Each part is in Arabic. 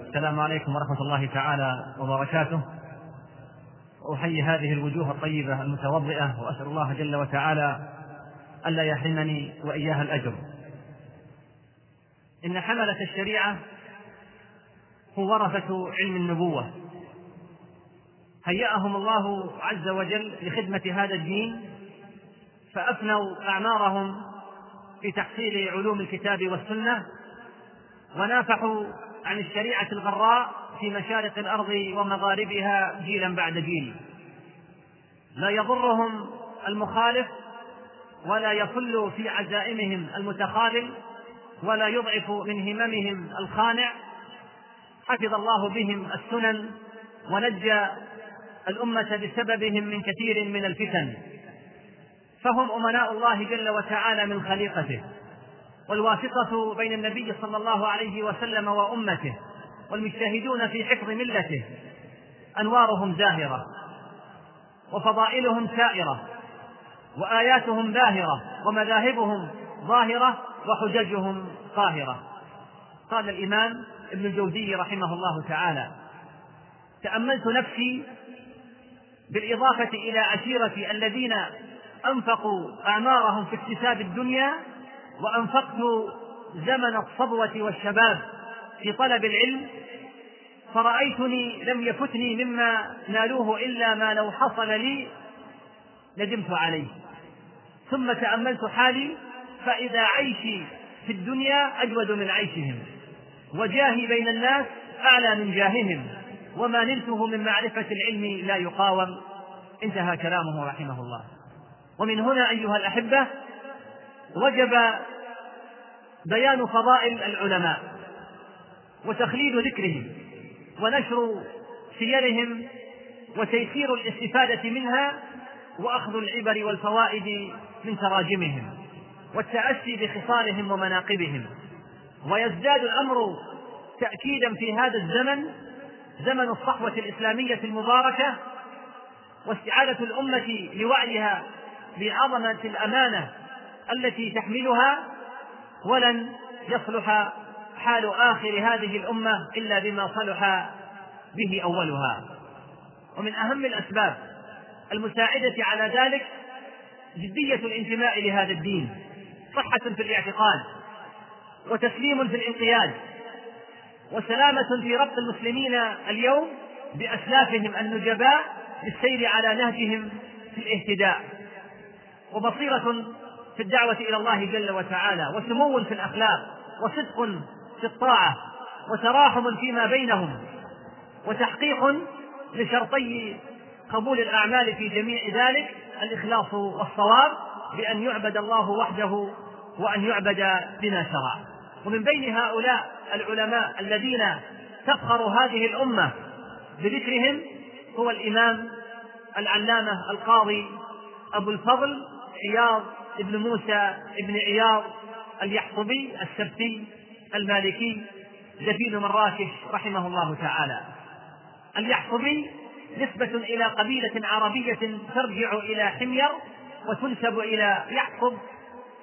السلام عليكم ورحمة الله تعالى وبركاته. أحيي هذه الوجوه الطيبة المتوضئة وأسأل الله جل وتعالى ألا يحرمني وإياها الأجر. إن حملة الشريعة هم ورثة علم النبوة. هيأهم الله عز وجل لخدمة هذا الدين فأفنوا أعمارهم في تحصيل علوم الكتاب والسنة ونافحوا عن الشريعة الغراء في مشارق الأرض ومغاربها جيلا بعد جيل. لا يضرهم المخالف ولا يفل في عزائمهم المتخاذل ولا يضعف من هممهم الخانع. حفظ الله بهم السنن ونجى الأمة بسببهم من كثير من الفتن. فهم أمناء الله جل وتعالى من خليقته. والواسطة بين النبي صلى الله عليه وسلم وأمته والمجتهدون في حفظ ملته. أنوارهم زاهرة وفضائلهم سائرة وآياتهم باهرة ومذاهبهم ظاهرة وحججهم قاهرة. قال الإمام ابن الجوزي رحمه الله تعالى تأملت نفسي بالإضافة إلى عشيرتي الذين أنفقوا أعمارهم في اكتساب الدنيا وأنفقت زمن الصبوة والشباب في طلب العلم فرأيتني لم يفتني مما نالوه إلا ما لو حصل لي ندمت عليه. ثم تأملت حالي فإذا عيشي في الدنيا أجود من عيشهم وجاهي بين الناس أعلى من جاههم وما نلته من معرفة العلم لا يقاوم. انتهى كلامه رحمه الله. ومن هنا أيها الأحبة وجب بيان فضائل العلماء وتخليد ذكرهم ونشر سيرهم وتيسير الاستفادة منها وأخذ العبر والفوائد من تراجمهم والتأسي بخصالهم ومناقبهم. ويزداد الأمر تأكيدا في هذا الزمن زمن الصحوة الإسلامية المباركة واستعادة الأمة لوعيها بعظمة الأمانة التي تحملها ولن يصلح حال آخر هذه الأمة إلا بما صلح به أولها. ومن أهم الأسباب المساعدة على ذلك جدية الانتماء لهذا الدين صحة في الاعتقاد وتسليم في الانقياد وسلامة في ربط المسلمين اليوم بأسلافهم النجباء بالسير على نهجهم في الاهتداء وبصيرة في الدعوة إلى الله جل وتعالى وسمو في الأخلاق وصدق في الطاعة وتراحم فيما بينهم وتحقيق لشرطي قبول الأعمال في جميع ذلك الإخلاص والصواب بأن يعبد الله وحده وأن يعبد بما شرع. ومن بين هؤلاء العلماء الذين تفخر هذه الأمة بذكرهم هو الإمام العلامة القاضي أبو الفضل عياض ابن موسى ابن عياض اليحصبي السبتي المالكي دفين مراكش رحمه الله تعالى. اليحصبي نسبة إلى قبيلة عربية ترجع إلى حمير وتنسب إلى يحصب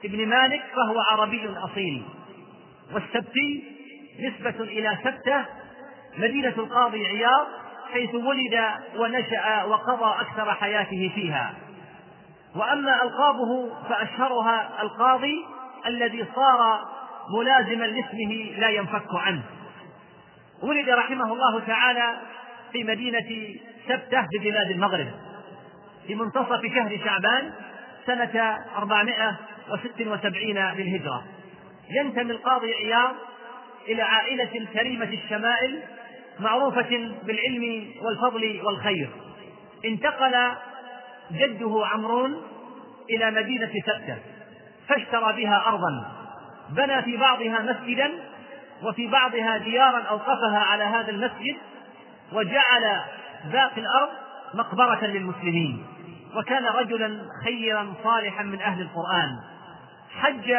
ابن مالك فهو عربي أصيل. والسبتي نسبة إلى سبتة مدينة القاضي عياض حيث ولد ونشأ وقضى أكثر حياته فيها. وأما ألقابه فأشهرها القاضي الذي صار ملازما لاسمه لا ينفك عنه. ولد رحمه الله تعالى في مدينة سبتة ببلاد المغرب. في منتصف شهر شعبان سنة 476 للهجرة. ينتمي القاضي عياض إلى عائلة كريمة الشمائل معروفة بالعلم والفضل والخير. انتقل جده عمرون إلى مدينة سبتة فاشترى بها أرضا بنى في بعضها مسجدا وفي بعضها ديارا أوقفها على هذا المسجد وجعل باقي الأرض مقبرة للمسلمين. وكان رجلا خيرا صالحا من أهل القرآن. حج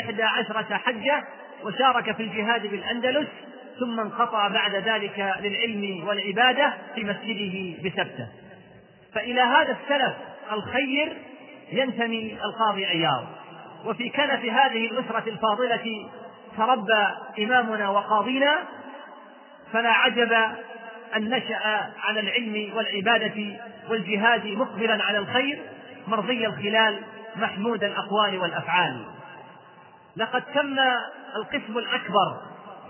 إحدى عشرة حجة وشارك في الجهاد بالأندلس ثم انقطع بعد ذلك للعلم والعبادة في مسجده بسبتة. فإلى هذا السلف الخير ينتمي القاضي عياض. وفي كنف هذه الأسرة الفاضلة تربى إمامنا وقاضينا فلا عجب أن نشأ على العلم والعبادة والجهاد مقبلا على الخير مرضي الخلال محمود الأقوال والأفعال. لقد تم القسم الأكبر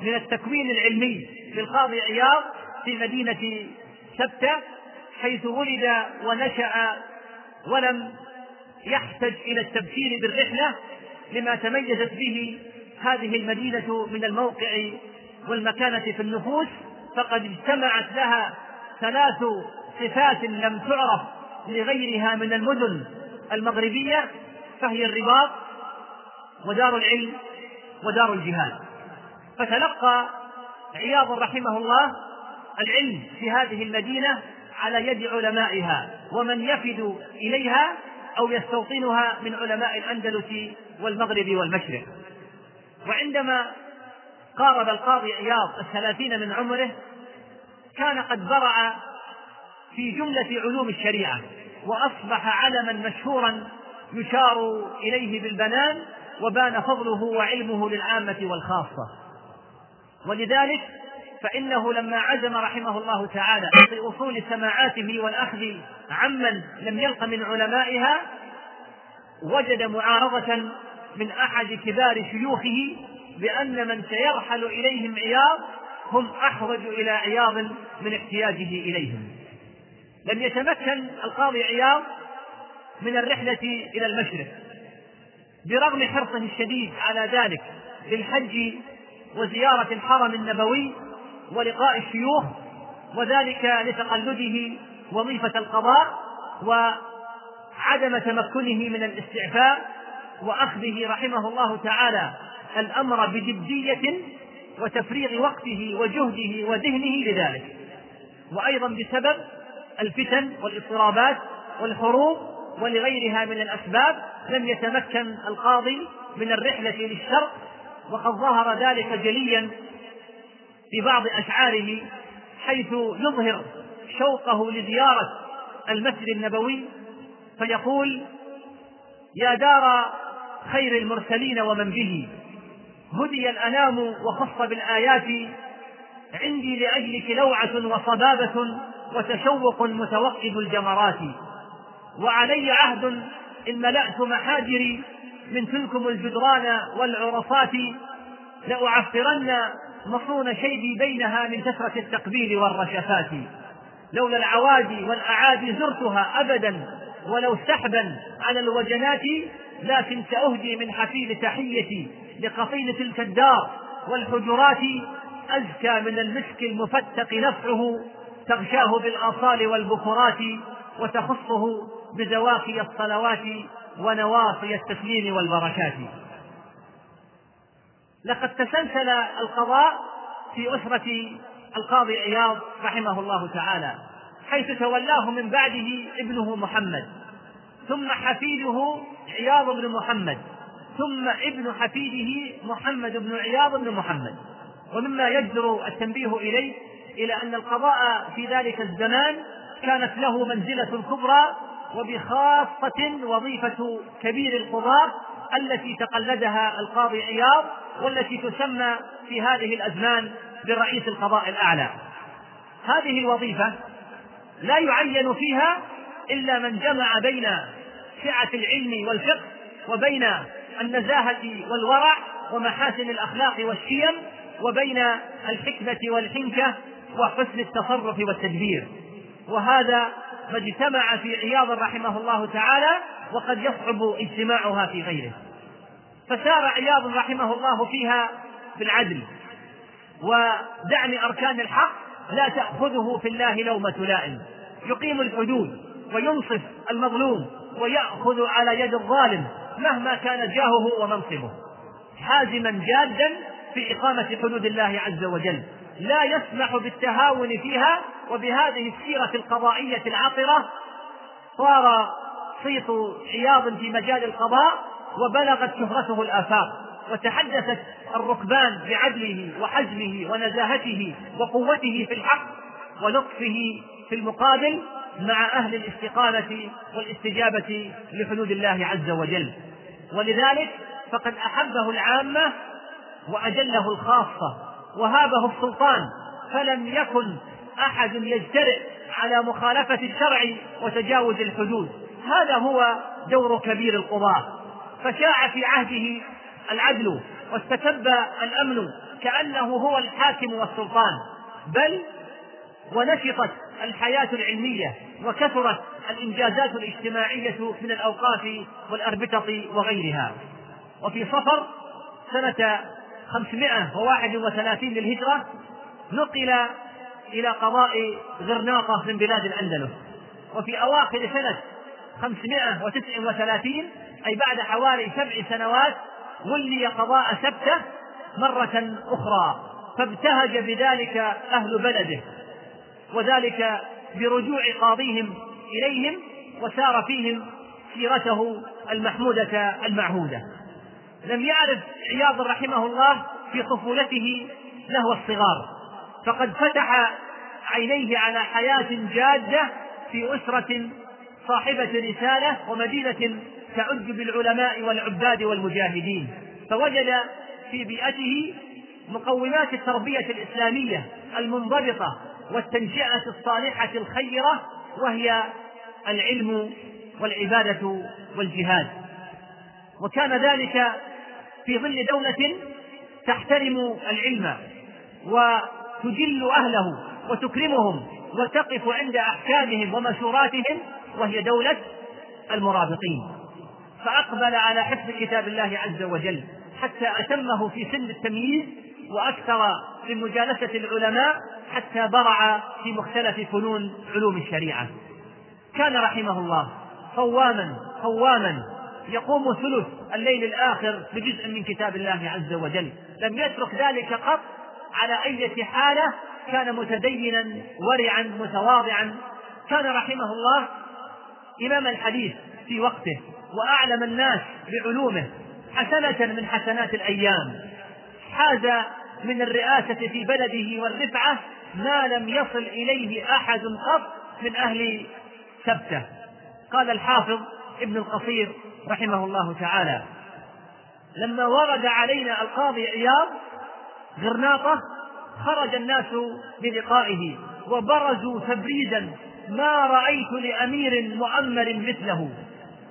من التكوين العلمي للقاضي عياض في مدينة سبتة حيث ولد ونشأ ولم يحتج إلى التبشير بالرحلة لما تميزت به هذه المدينة من الموقع والمكانة في النفوس فقد اجتمعت لها ثلاث صفات لم تعرف لغيرها من المدن المغربية فهي الرباط ودار العلم ودار الجهاد. فتلقى عياض رحمه الله العلم في هذه المدينة على يد علمائها ومن يفد إليها أو يستوطنها من علماء الأندلس والمغرب والمشرق. وعندما قارب القاضي عياض الثلاثين من عمره كان قد برع في جملة علوم الشريعة وأصبح علما مشهورا يشار إليه بالبنان وبان فضله وعلمه للعامة والخاصة. ولذلك فإنه لما عزم رحمه الله تعالى في أصول سماعاته والأخذ عمن لم يلق من علمائها وجد معارضة من أحد كبار شيوخه بأن من سيرحل إليهم عياض هم أحوج إلى عياض من احتياجه إليهم. لم يتمكن القاضي عياض من الرحلة إلى المشرق. برغم حرصه الشديد على ذلك بالحج وزيارة الحرم النبوي ولقاء الشيوخ وذلك لتقلده وظيفة القضاء وعدم تمكنه من الاستعفاء. وأخذه رحمه الله تعالى الأمر بجدية وتفريغ وقته وجهده وذهنه لذلك. وأيضا بسبب الفتن والاضطرابات والحروب ولغيرها من الأسباب لم يتمكن القاضي من الرحلة للشرق وقد ظهر ذلك جليا في بعض أشعاره حيث يظهر شوقه لزيارة المسجد النبوي فيقول يا دار خير المرسلين ومن به هدي الأنام وخص بالآيات عندي لأجلك لوعة وصبابة وتشوق متوقد الجمرات وعلي عهد إن ملأت محاجري من تلكم الجدران والعرفات لأعفرن مصون شيبي بينها من كثرة التقبيل والرشفات. لولا العوادي والأعادي زرتها أبدا ولو سحبا على الوجنات لكن سأهدي من حفيل تحيتي لقطين تلك الدار والحجرات أزكى من المسك المفتق نفعه تغشاه بالآصال والبكرات وتخصه بزواقي الصلوات ونواصي التسليم والبركات. لقد تسلسل القضاء في أسرة القاضي عياض رحمه الله تعالى حيث تولاه من بعده ابنه محمد ثم حفيده عياض بن محمد ثم ابن حفيده محمد بن عياض بن محمد. ومما يجدر التنبيه إليه إلى أن القضاء في ذلك الزمان كانت له منزلة كبرى وبخاصة وظيفة كبير القضاة التي تقلدها القاضي عياض والتي تسمى في هذه الأزمان برئيس القضاء الأعلى. هذه الوظيفة لا يعين فيها إلا من جمع بين سعة العلم والفقه وبين النزاهة والورع ومحاسن الأخلاق والشيم وبين الحكمة والحنكة وحسن التصرف والتدبير. وهذا ما اجتمع في عياض رحمه الله تعالى وقد يصعب اجتماعها في غيره. فسار عياض رحمه الله فيها بالعدل. ودعم أركان الحق لا تأخذه في الله لومة لائم. يقيم الحدود وينصف المظلوم ويأخذ على يد الظالم مهما كان جاهه ومنصبه. حازما جادا في إقامة حدود الله عز وجل. لا يسمح بالتهاون فيها وبهذه السيرة القضائية العطرة صار صيت عياض في مجال القضاء وبلغت شهرته الآفاق وتحدثت الركبان بعدله وحزمه ونزاهته وقوته في الحق ولطفه في المقابل مع أهل الاستقامة والاستجابة لحدود الله عز وجل. ولذلك فقد أحبه العامة وأجله الخاصة وهابه السلطان فلم يكن أحد يجترئ على مخالفة الشرع وتجاوز الحدود. هذا هو دور كبير القضاة. فشاع في عهده العدل واستتب الأمن كأنه هو الحاكم والسلطان. بل ونشطت الحياة العلمية وكثرت الإنجازات الاجتماعية من الأوقاف والأربطة وغيرها. وفي صفر سنة 531 للهجرة نقل إلى قضاء غرناطة من بلاد الأندلس. وفي أواخر سنة 539 أي بعد حوالي سبع سنوات ولي قضاء سبتة مرة أخرى فابتهج بذلك أهل بلده وذلك برجوع قاضيهم إليهم وسار فيهم سيرته المحمودة المعهودة. لم يعرف عياض رحمه الله في طفولته لهو الصغار فقد فتح عينيه على حياة جادة في أسرة صاحبة رسالة ومدينة تعج بالعلماء والعباد والمجاهدين فوجد في بيئته مقومات التربية الإسلامية المنضبطة والتنشئة الصالحة الخيرة وهي العلم والعبادة والجهاد. وكان ذلك في ظل دولة تحترم العلم وتجل أهله وتكرمهم وتقف عند أحكامهم ومشوراتهم وهي دولة المرابطين. فأقبل على حفظ كتاب الله عز وجل حتى أتمه في سن التمييز وأكثر من مجالسة العلماء حتى برع في مختلف فنون علوم الشريعة. كان رحمه الله صواما قواما يقوم ثلث الليل الآخر بجزء من كتاب الله عز وجل. لم يترك ذلك قط على أية حالة كان متدينا ورعا متواضعا. كان رحمه الله إمام الحديث في وقته. وأعلم الناس بعلومه حسنة من حسنات الأيام. حاز من الرئاسة في بلده والرفعة ما لم يصل إليه أحد قط من أهل سبتة. قال الحافظ ابن القصير رحمه الله تعالى لما ورد علينا القاضي عياض غرناطة خرج الناس للقائه وبرزوا تبريدا ما رأيت لأمير مؤمر مثله.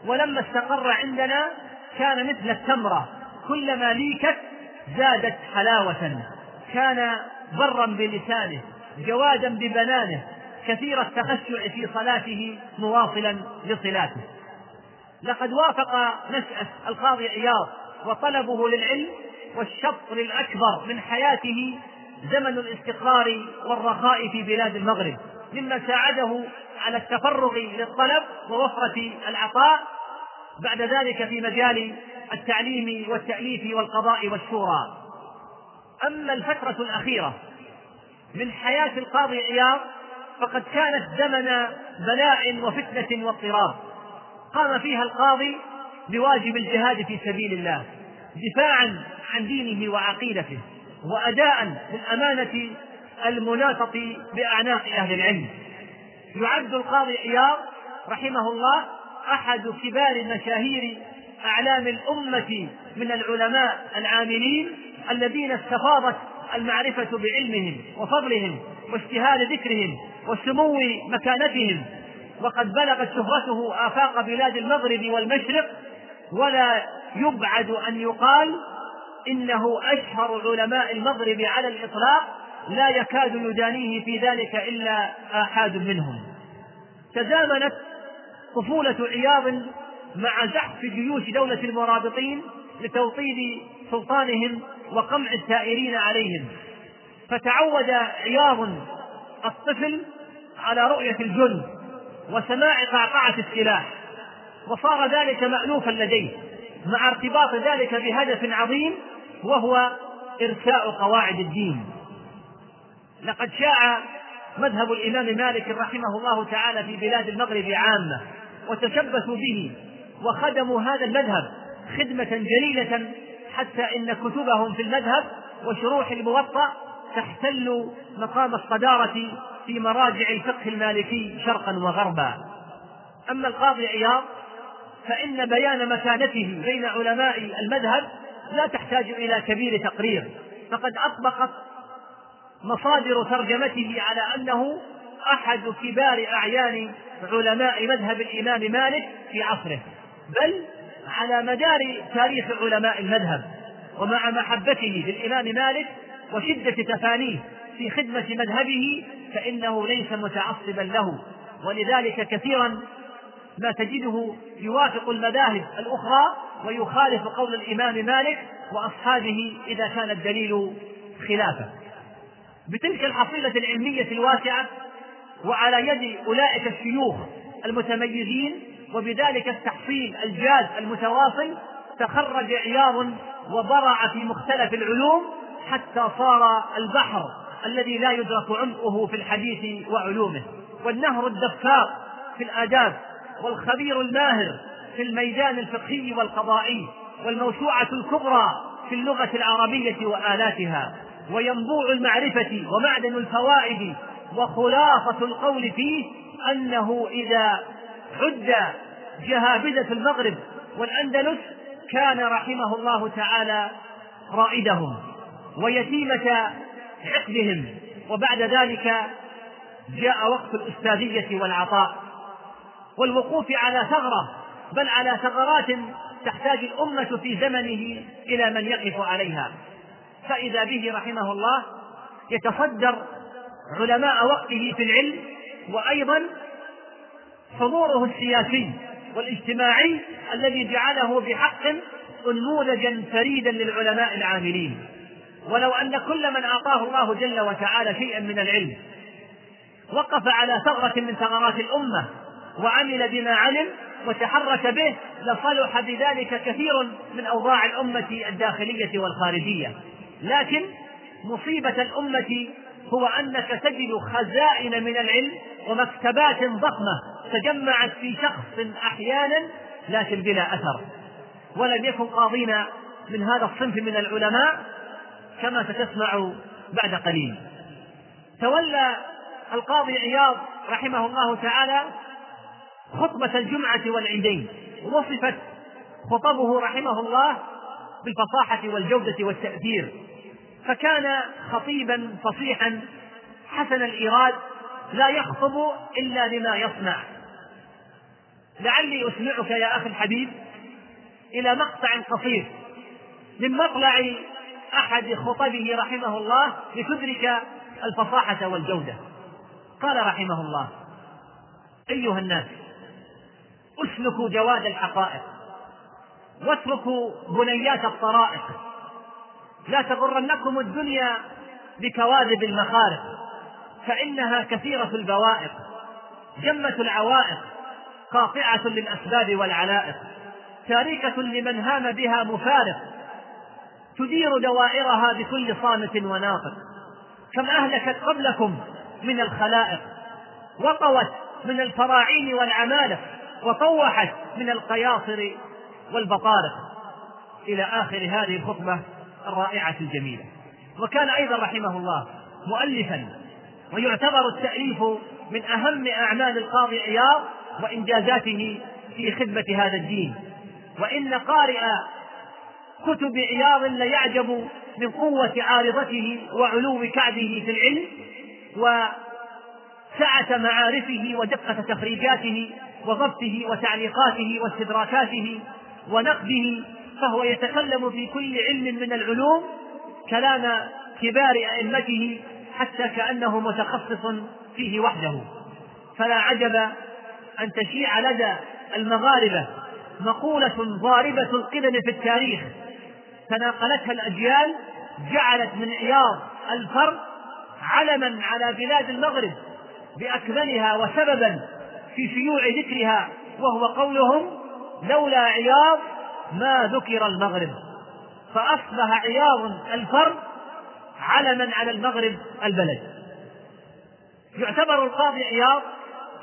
ولما استقر عندنا كان مثل التمرة. كلما ليكت زادت حلاوة. كان برا بلسانه جوادا ببنانه كثير التخشع في صلاته مواصلا لصلاته. لقد وافق نشأة القاضي عياض وطلبه للعلم والشطر الأكبر من حياته زمن الاستقرار والرخاء في بلاد المغرب مما ساعده على التفرغ للطلب ووفرة العطاء بعد ذلك في مجال التعليم والتأليف والقضاء والشورى. أما الفترة الأخيرة من حياة القاضي عياض فقد كانت زمن بلاء وفتنة واضطراب. قام فيها القاضي بواجب الجهاد في سبيل الله دفاعا عن دينه وعقيدته وأداء للأمانة المناطة بأعناق أهل العلم. يعد القاضي عياض رحمه الله أحد كبار مشاهير أعلام الأمة من العلماء العاملين الذين استفاضت المعرفة بعلمهم وفضلهم واشتهار ذكرهم وسمو مكانتهم. وقد بلغت شهرته آفاق بلاد المغرب والمشرق ولا يبعد أن يقال إنه أشهر علماء المغرب على الإطلاق لا يكاد يدانيه في ذلك إلا آحاد منهم. تزامنت طفولة عياض مع زحف جيوش دولة المرابطين لتوطيد سلطانهم وقمع الثائرين عليهم. فتعود عياض الطفل على رؤية الجند وسماع قعقعة السلاح وصار ذلك مألوفا لديه مع ارتباط ذلك بهدف عظيم وهو إرساء قواعد الدين. لقد شاع مذهب الإمام مالك رحمه الله تعالى في بلاد المغرب عامة وتشبثوا به وخدموا هذا المذهب خدمة جليلة حتى إن كتبهم في المذهب وشروح الموطأ تحتل مقام الصدارة في مراجع الفقه المالكي شرقا وغربا. أما القاضي عياض فإن بيان مكانته بين علماء المذهب لا تحتاج إلى كبير تقرير فقد أطبقت مصادر ترجمته على أنه أحد كبار أعيان علماء مذهب الإمام مالك في عصره بل على مدار تاريخ علماء المذهب ومع محبته للإمام مالك وشدة تفانيه في خدمة مذهبه فإنه ليس متعصبا له. ولذلك كثيرا ما تجده يوافق المذاهب الأخرى ويخالف قول الإمام مالك وأصحابه إذا كان الدليل خلافه بتلك الحصيلة العلمية الواسعة وعلى يد أولئك الشيوخ المتميزين وبذلك التحصيل الجاد المتواصل تخرج عياض وبرع في مختلف العلوم حتى صار البحر الذي لا يدرك عمقه في الحديث وعلومه. والنهر الدفاق في الآداب والخبير الماهر في الميدان الفقهي والقضائي والموسوعة الكبرى في اللغة العربية وآلاتها وينبوع المعرفة ومعدن الفوائد وخلاصة القول فيه أنه إذا عد جهابذة المغرب والأندلس كان رحمه الله تعالى رائدهم ويتيمة عقدهم وبعد ذلك جاء وقت الأستاذية والعطاء والوقوف على ثغرة بل على ثغرات تحتاج الأمة في زمنه إلى من يقف عليها. فإذا به رحمه الله يتصدر علماء وقته في العلم وأيضا حضوره السياسي والاجتماعي الذي جعله بحق انموذجا فريدا للعلماء العاملين. ولو أن كل من أعطاه الله جل وتعالى شيئا من العلم وقف على ثغرة من ثغرات الأمة وعمل بما علم وتحرك به لصلح بذلك كثير من أوضاع الأمة الداخلية والخارجية. لكن مصيبة الأمة هو أنك تجد خزائن من العلم ومكتبات ضخمة تجمعت في شخص أحيانا لكن بلا أثر. ولم يكن قاضينا من هذا الصنف من العلماء كما ستسمع بعد قليل. تولى القاضي عياض رحمه الله تعالى خطبة الجمعة والعيدين. وصفت خطبه رحمه الله بالفصاحة والجودة والتأثير. فكان خطيبا فصيحا حسن الإيراد لا يخطب إلا لما يصنع. لعلي أسمعك يا أخي الحبيب إلى مقطع قصير من مطلع أحد خطبه رحمه الله لتدرك الفصاحة والجودة. قال رحمه الله أيها الناس أسلكوا جواد الحقائق واتركوا بنيات الطرائق لا تغرنكم الدنيا بكواذب المخارق فإنها كثيرة البوائق جمة العوائق قاطعة للأسباب والعلائق تاركة لمن هام بها مفارق تدير دوائرها بكل صامت وناطق. كم أهلكت قبلكم من الخلائق وطوت من الفراعين والعمالق وطوحت من القياصر والبطارق. إلى آخر هذه الخطبة الرائعة الجميلة. وكان أيضا رحمه الله مؤلفا ويعتبر التأليف من أهم أعمال القاضي عياض وإنجازاته في خدمة هذا الدين. وإن قارئ كتب عياض ليعجب من قوة عارضته وعلو كعبه في العلم وسعة معارفه ودقة تخريجاته وضبطه وتعليقاته واستدراكاته ونقده فهو يتكلم في كل علم من العلوم كلام كبار أئمته حتى كأنه متخصص فيه وحده. فلا عجب أن تشيع لدى المغاربة مقولة ضاربة القدم في التاريخ. تناقلتها الأجيال جعلت من عياض الفرد علما على بلاد المغرب بأكملها وسببا في شيوع ذكرها وهو قولهم لولا عياض ما ذكر المغرب. فأصبح عياض الفرد علما على المغرب البلد. يعتبر القاضي عياض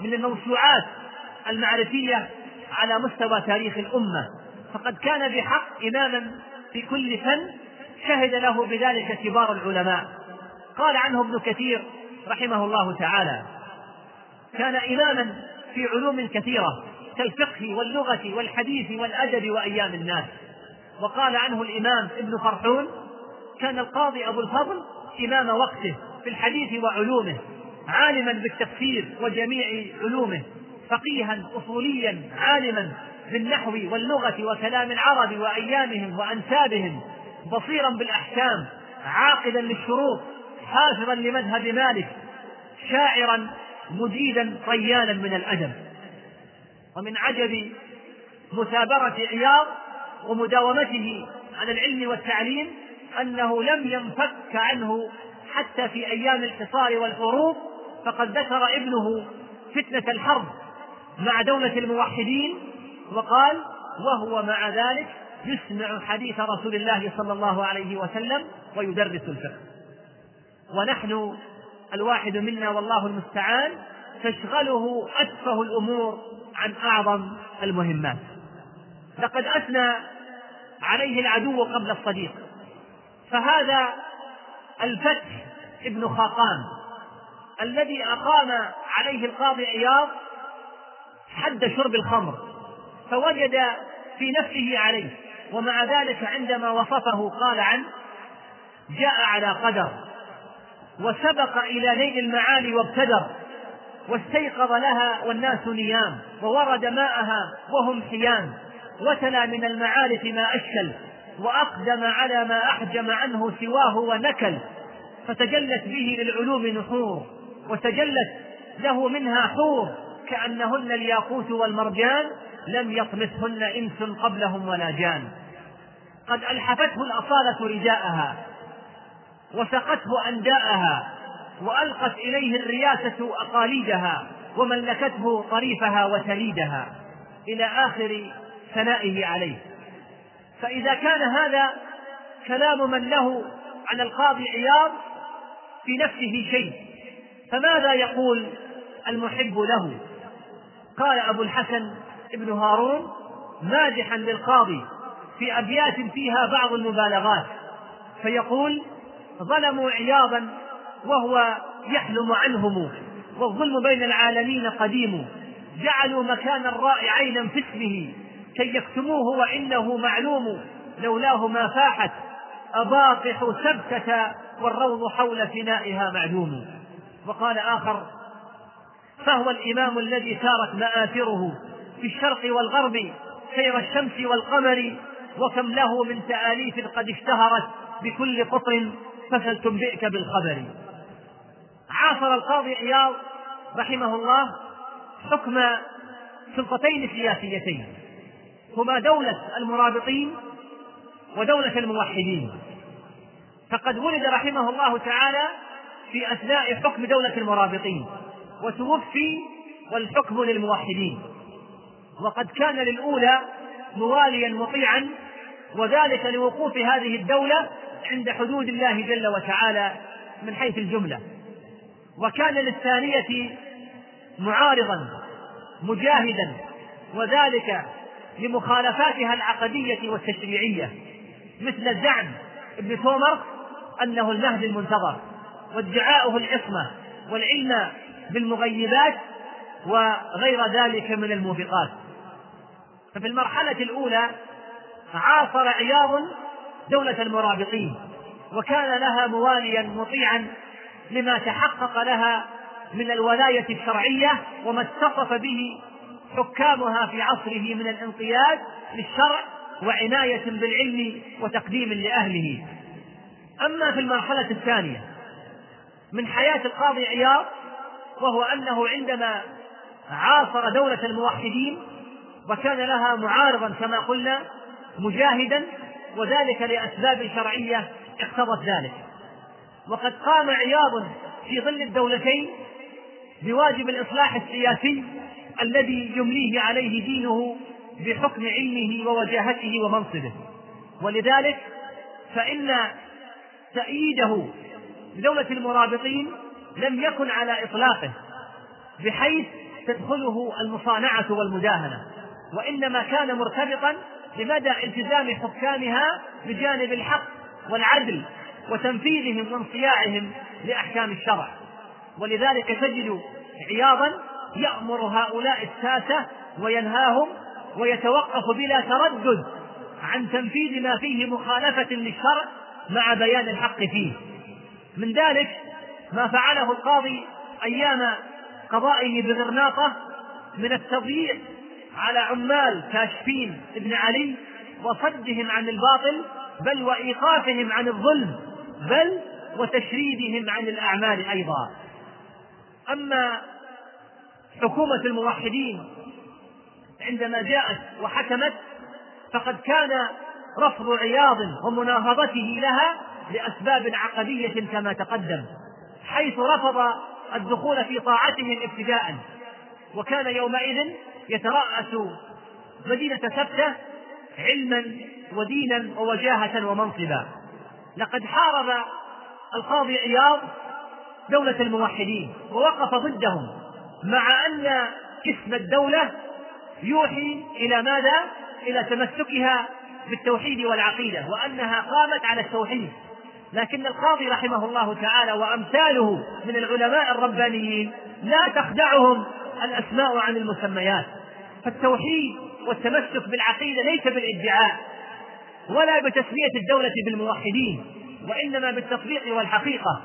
من الموسوعات المعرفية على مستوى تاريخ الأمة. فقد كان بحق إماما في كل فن شهد له بذلك كبار العلماء. قال عنه ابن كثير رحمه الله تعالى كان إماما في علوم كثيرة. كالفقه واللغة والحديث والأدب وأيام الناس. وقال عنه الإمام ابن فرحون كان القاضي أبو الفضل إمام وقته في الحديث وعلومه عالما بالتفسير وجميع علومه فقيها أصوليا عالما بالنحو واللغة وكلام العرب وأيامهم وأنسابهم بصيرا بالأحكام عاقدا للشروط حافظا لمذهب مالك شاعرا مجيدا ريانا من الأدب. ومن عجب مثابرة عياض ومداومته على العلم والتعليم أنه لم ينفك عنه حتى في أيام الحصار والحروب فقد ذكر ابنه فتنة الحرب مع دولة الموحدين وقال وهو مع ذلك يسمع حديث رسول الله صلى الله عليه وسلم ويدرس الفقه ونحن الواحد منا والله المستعان تشغله أتفه الأمور عن أعظم المهمات. لقد أثنى عليه العدو قبل الصديق. فهذا الفتح ابن خاقان الذي أقام عليه القاضي عياض حد شرب الخمر فوجد في نفسه عليه ومع ذلك عندما وصفه قال عنه جاء على قدر وسبق إلى نيل المعالي وابتدر. واستيقظ لها والناس نيام وورد ماءها وهم حيام وتلا من المعارف ما أشكل وأقدم على ما أحجم عنه سواه ونكل. فتجلت به للعلوم نحور وتجلت له منها حور كأنهن الياقوت والمرجان لم يطمثهن إنس قبلهم ولا جان. قد ألحفته الأصالة رداءها وسقته أنداءها وألقت إليه الرياسة أقاليدها وملكته طريفها وتليدها إلى آخر ثنائه عليه. فإذا كان هذا كلام من له عن القاضي عياض في نفسه شيء فماذا يقول المحب له؟ قال أبو الحسن ابن هارون مادحا للقاضي في أبيات فيها بعض المبالغات. فيقول ظلموا عياضا وهو يحلم عنهم والظلم بين العالمين قديم. جعلوا مكان الراء عينا في اسمه كي يكتموه وإنه معلوم لولاه ما فاحت. أباطح سبتة والروض حول فنائها معدوم. وقال آخر فهو الإمام الذي سارت مآثره في الشرق والغرب سير الشمس والقمر وكم له من تآليف قد اشتهرت بكل قطر فسلتنبئك بالخبر. عاصر القاضي عياض رحمه الله حكم سلطتين سياسيتين. هما دولة المرابطين ودولة الموحدين. فقد ولد رحمه الله تعالى في أثناء حكم دولة المرابطين وتوفي والحكم للموحدين. وقد كان للأولى مواليا مطيعا وذلك لوقوف هذه الدولة عند حدود الله جل وتعالى من حيث الجملة. وكان للثانية معارضا مجاهدا وذلك لمخالفاتها العقدية والتشريعية مثل زعم ابن تومر أنه المهدي المنتظر وادعاؤه العصمة والعلم بالمغيبات وغير ذلك من الموبقات ففي المرحلة الأولى عاصر عياض دولة المرابطين وكان لها مواليا مطيعا لما تحقق لها من الولاية الشرعية وما اتصف به حكامها في عصره من الانقياد للشرع وعناية بالعلم وتقديم لأهله. أما في المرحلة الثانية من حياة القاضي عياض وهو أنه عندما عاصر دولة الموحدين وكان لها معارضا كما قلنا مجاهدا وذلك لأسباب شرعية اقتضت ذلك. وقد قام عياض في ظل الدولتين بواجب الإصلاح السياسي الذي يمليه عليه دينه بحكم علمه ووجاهته ومنصبه. ولذلك فإن تأييده لدولة المرابطين لم يكن على إطلاقه بحيث تدخله المصانعة والمداهنة. وإنما كان مرتبطا بمدى التزام حكامها بجانب الحق والعدل وتنفيذهم وانصياعهم لأحكام الشرع. ولذلك تجد عياضا يأمر هؤلاء الساسة وينهاهم ويتوقف بلا تردد عن تنفيذ ما فيه مخالفة للشرع مع بيان الحق فيه. من ذلك ما فعله القاضي أيام قضائه بغرناطة من التضييق على عمال كاشفين ابن علي وصدهم عن الباطل بل وإيقافهم عن الظلم. بل وتشريدهم عن الأعمال أيضا. أما حكومة الموحدين عندما جاءت وحكمت فقد كان رفض عياض ومناهضته لها لأسباب عقدية كما تقدم حيث رفض الدخول في طاعتهم ابتداء وكان يومئذ يترأس مدينة سبتة علما ودينا ووجاهة ومنصبا. لقد حارب القاضي عياض دولة الموحدين ووقف ضدهم مع أن اسم الدولة يوحي إلى ماذا؟ إلى تمسكها بالتوحيد والعقيدة وأنها قامت على التوحيد لكن القاضي رحمه الله تعالى وأمثاله من العلماء الربانيين لا تخدعهم الأسماء عن المسميات فالتوحيد والتمسك بالعقيدة ليس بالادعاء ولا بتسمية الدولة بالموحدين وإنما بالتطبيق والحقيقة.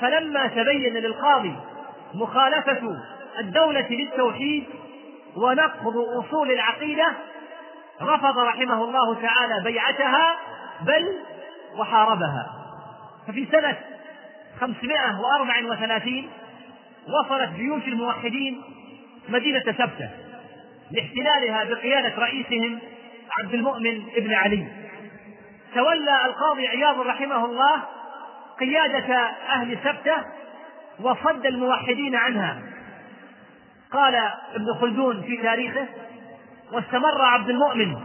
فلما تبين للقاضي مخالفة الدولة للتوحيد ونقض أصول العقيدة رفض رحمه الله تعالى بيعتها بل وحاربها. ففي سنة خمسمائة وأربع وثلاثين وصلت جيوش الموحدين مدينة سبتة لاحتلالها بقيادة رئيسهم عبد المؤمن بن علي. تولى القاضي عياض رحمه الله قيادة أهل سبتة وصد الموحدين عنها. قال ابن خلدون في تاريخه واستمر عبد المؤمن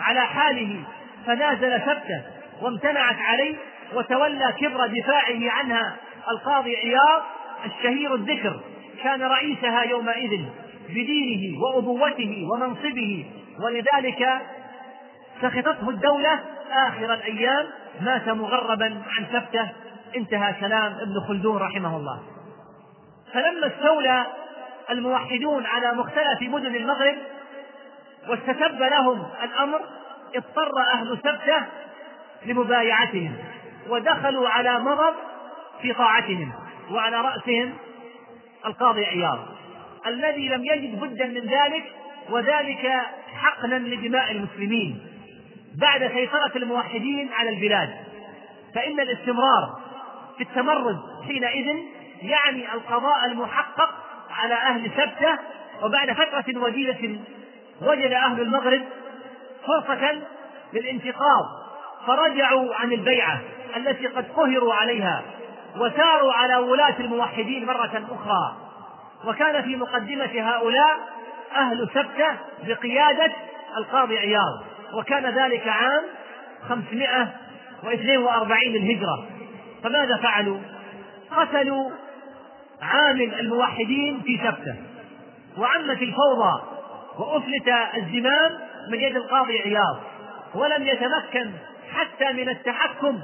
على حاله فنازل سبتة وامتنعت عليه وتولى كبر دفاعه عنها القاضي عياض الشهير الذكر. كان رئيسها يومئذ بدينه وأبوته ومنصبه ولذلك سخطته الدولة آخر الأيام مات مغربا عن سبته انتهى كلام ابن خلدون رحمه الله. فلما استولى الموحدون على مختلف مدن المغرب واستتب لهم الأمر اضطر أهل سبتة لمبايعتهم ودخلوا على مضض في طاعتهم وعلى رأسهم القاضي عياض الذي لم يجد بدا من ذلك وذلك حقنا لدماء المسلمين. بعد سيطرة الموحدين على البلاد. فإن الاستمرار في التمرد حينئذ يعني القضاء المحقق على أهل سبتة وبعد فترة وجيزة وجد أهل المغرب فرصة للانتقاض. فرجعوا عن البيعة التي قد قهروا عليها وساروا على ولاة الموحدين مرة أخرى. وكان في مقدمة هؤلاء أهل سبتة بقيادة القاضي عياض. وكان ذلك عام 542 للهجرة فماذا فعلوا؟ قتلوا عامل الموحدين في سبتة. وعمت الفوضى وأفلت الزمام من يد القاضي عياض. ولم يتمكن حتى من التحكم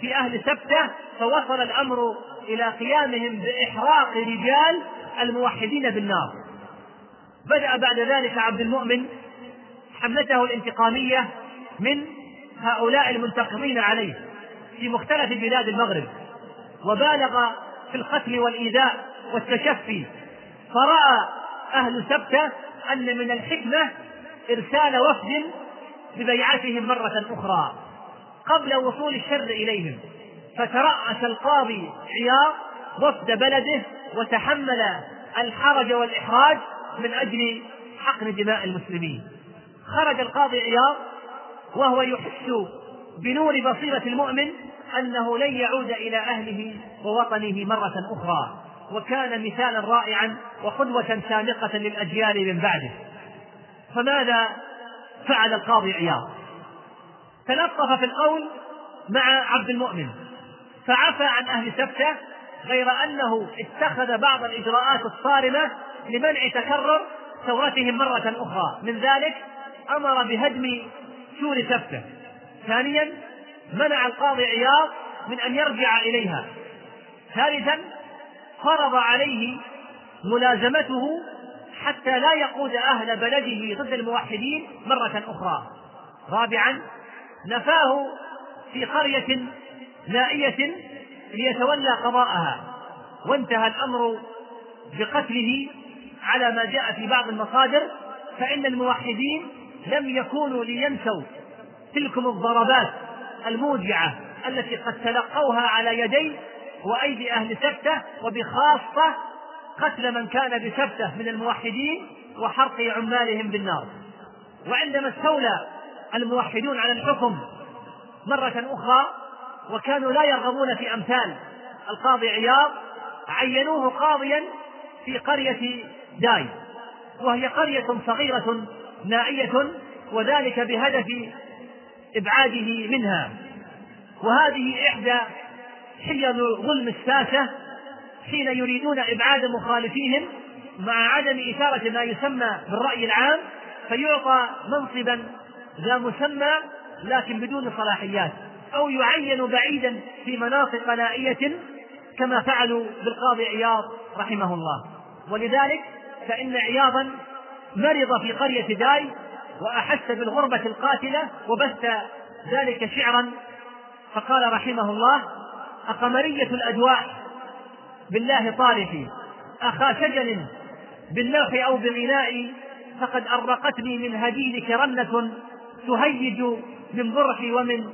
في أهل سبتة فوصل الأمر إلى قيامهم بإحراق رجال الموحدين بالنار. بدأ بعد ذلك عبد المؤمن حملته الانتقامية من هؤلاء المنتقمين عليه في مختلف بلاد المغرب وبالغ في القتل والإيذاء والتشفي فرأى أهل سبتة أن من الحكمة إرسال وفد ببيعتهم مرة أخرى قبل وصول الشر إليهم فترأس القاضي عياض وفد بلده وتحمل الحرج والإحراج من أجل حقن دماء المسلمين. خرج القاضي عياض وهو يحس بنور بصيرة المؤمن أنه لن يعود إلى أهله ووطنه مرة أخرى وكان مثالا رائعا وقدوة سامقة للأجيال من بعده. فماذا فعل القاضي عياض؟ تلطف في القول مع عبد المؤمن فعفى عن أهل سبتة غير أنه اتخذ بعض الإجراءات الصارمة لمنع تكرر ثورتهم مرة أخرى. من ذلك أمر بهدم سور سبتة. ثانيا منع القاضي عياض من أن يرجع إليها. ثالثا فرض عليه ملازمته حتى لا يقود أهل بلده ضد الموحدين مرة أخرى. رابعا نفاه في قرية نائية ليتولى قضاءها. وانتهى الأمر بقتله على ما جاء في بعض المصادر فإن الموحدين لم يكونوا لينسوا تلكم الضربات الموجعة التي قد تلقوها على يدي وأيدي أهل سبتة وبخاصة قتل من كان بسبتة من الموحدين وحرق عمالهم بالنار. وعندما استولى الموحدون على الحكم مرة أخرى وكانوا لا يرغبون في أمثال القاضي عياض عينوه قاضيا في قرية داي وهي قرية صغيرة نائية وذلك بهدف إبعاده منها. وهذه إحدى حيل ظلم الساسة حين يريدون إبعاد مخالفيهم مع عدم إثارة ما يسمى بالرأي العام فيعطى منصبا ذا مسمى لكن بدون صلاحيات أو يعين بعيدا في مناطق نائية كما فعلوا بالقاضي عياض رحمه الله. ولذلك فإن عياضا مرض في قرية داي وأحس بالغربة القاتلة وبث ذلك شعرا. فقال رحمه الله أقمرية الأدواء بالله طالحي أخا شجن باللوح أو بالغناء فقد أرقتني من هديدك رنة تهيج من برحي ومن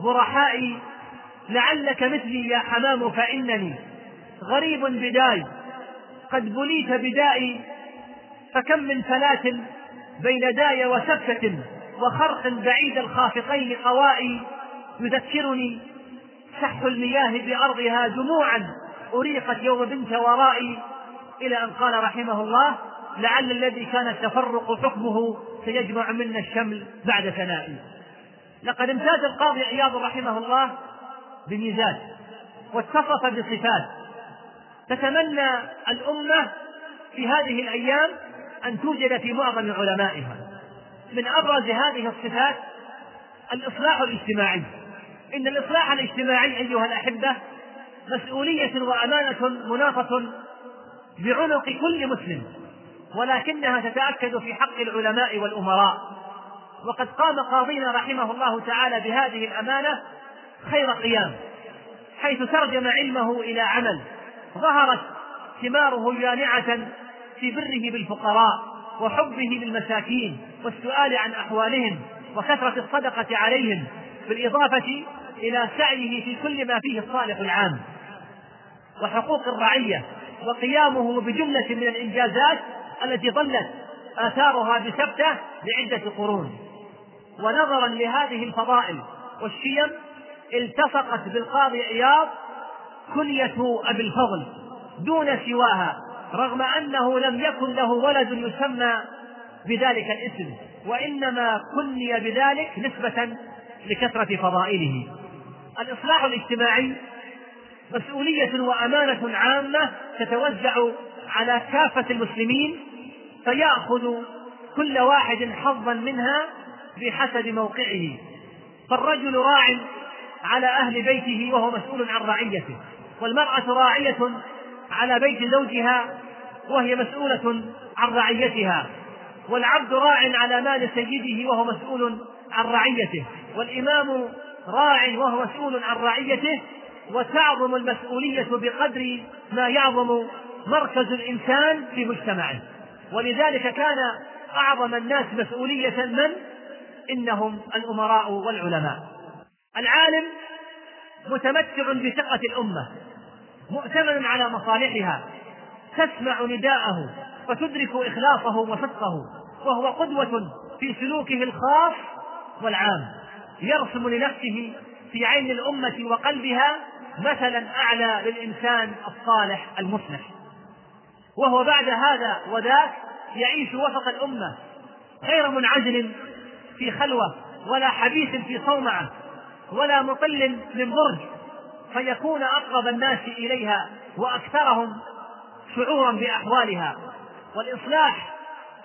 برحائي لعلك مثلي يا حمام فإنني غريب بداي قد بليت بدائي فكم من فلاة بين داي وسفة وخرق بعيد الخافقين قوائي يذكرني سح المياه بأرضها دموعا أريقت يوم بنت ورائي. إلى أن قال رحمه الله لعل الذي كان التفرق حكمه سيجمع منا الشمل بعد ثنائي. لقد امتاز القاضي عياض رحمه الله بميزان واتصف بصفات. تتمنى الأمة في هذه الأيام أن توجد في معظم علمائها. من أبرز هذه الصفات الإصلاح الاجتماعي. إن الإصلاح الاجتماعي أيها الأحبة مسؤولية وأمانة مناطة بعنق كل مسلم ولكنها تتأكد في حق العلماء والأمراء. وقد قام قاضينا رحمه الله تعالى بهذه الأمانة خير قيام حيث ترجم علمه إلى عمل ظهرت ثماره جامعة في بره بالفقراء وحبه للمساكين والسؤال عن أحوالهم وكثرة الصدقة عليهم بالإضافة إلى سعيه في كل ما فيه الصالح العام. وحقوق الرعية وقيامه بجملة من الإنجازات التي ظلت آثارها بثبتة لعدة قرون. ونظرا لهذه الفضائل والشيم التصقت بالقاضي عياض كنية أبي الفضل دون سواها. رغم أنه لم يكن له ولد يسمى بذلك الاسم وإنما كني بذلك نسبة لكثرة فضائله. الإصلاح الاجتماعي مسؤولية وأمانة عامة تتوزع على كافة المسلمين فيأخذ كل واحد حظا منها بحسب موقعه. فالرجل راع على أهل بيته وهو مسؤول عن رعيته والمرأة راعية على بيت زوجها وهي مسؤولة عن رعيتها. والعبد راع على مال سيده وهو مسؤول عن رعيته. والإمام راع وهو مسؤول عن رعيته. وتعظم المسؤولية بقدر ما يعظم مركز الإنسان في مجتمعه. ولذلك كان أعظم الناس مسؤولية من؟ إنهم الأمراء والعلماء. العالم متمتع بثقة الأمة. مؤتمن على مصالحها تسمع نداءه وتدرك إخلاصه وصدقه وهو قدوة في سلوكه الخاص والعام. يرسم لنفسه في عين الأمة وقلبها مثلا أعلى للإنسان الصالح المصلح. وهو بعد هذا وذاك يعيش وسط الأمة غير منعزل في خلوة ولا حبيس في صومعة ولا مطل من برج. فيكون أقرب الناس إليها وأكثرهم شعورا بأحوالها. والإصلاح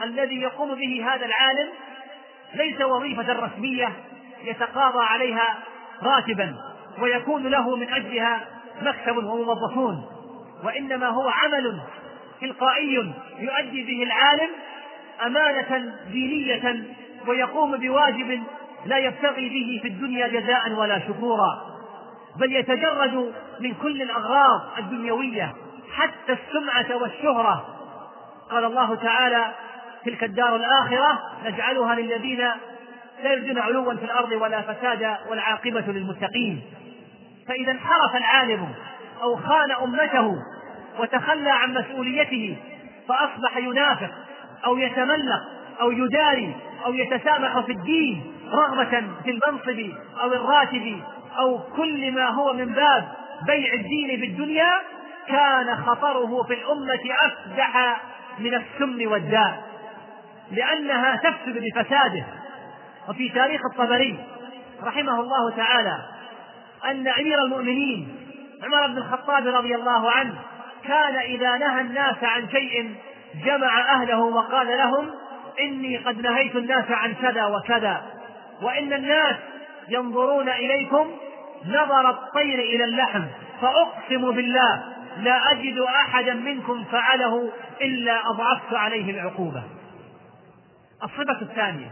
الذي يقوم به هذا العالم ليس وظيفة رسمية يتقاضى عليها راتبا ويكون له من أجلها مكتب وموظفون وإنما هو عمل تلقائي يؤدي به العالم أمانة دينية ويقوم بواجب لا يبتغي به في الدنيا جزاء ولا شكورا. بل يتجرد من كل الأغراض الدنيوية حتى السمعة والشهرة. قال الله تعالى تلك الدار الآخرة نجعلها للذين لا يرجون علوا في الأرض ولا فسادا والعاقبة للمتقين. فإذا انحرف العالم أو خان أمته وتخلى عن مسؤوليته فأصبح ينافق أو يتملق أو يداري أو يتسامح في الدين رغبة في المنصب أو الراتب أو كل ما هو من باب بيع الدين بالدنيا كان خطره في الأمة أفدح من السم والداء لأنها تفسد بفساده. وفي تاريخ الطبري رحمه الله تعالى أن أمير المؤمنين عمر بن الخطاب رضي الله عنه كان إذا نهى الناس عن شيء جمع أهله وقال لهم إني قد نهيت الناس عن كذا وكذا وإن الناس ينظرون إليكم نظر الطير إلى اللحم فأقسم بالله لا أجد أحدا منكم فعله إلا أضعفت عليه العقوبة. الصفة الثانية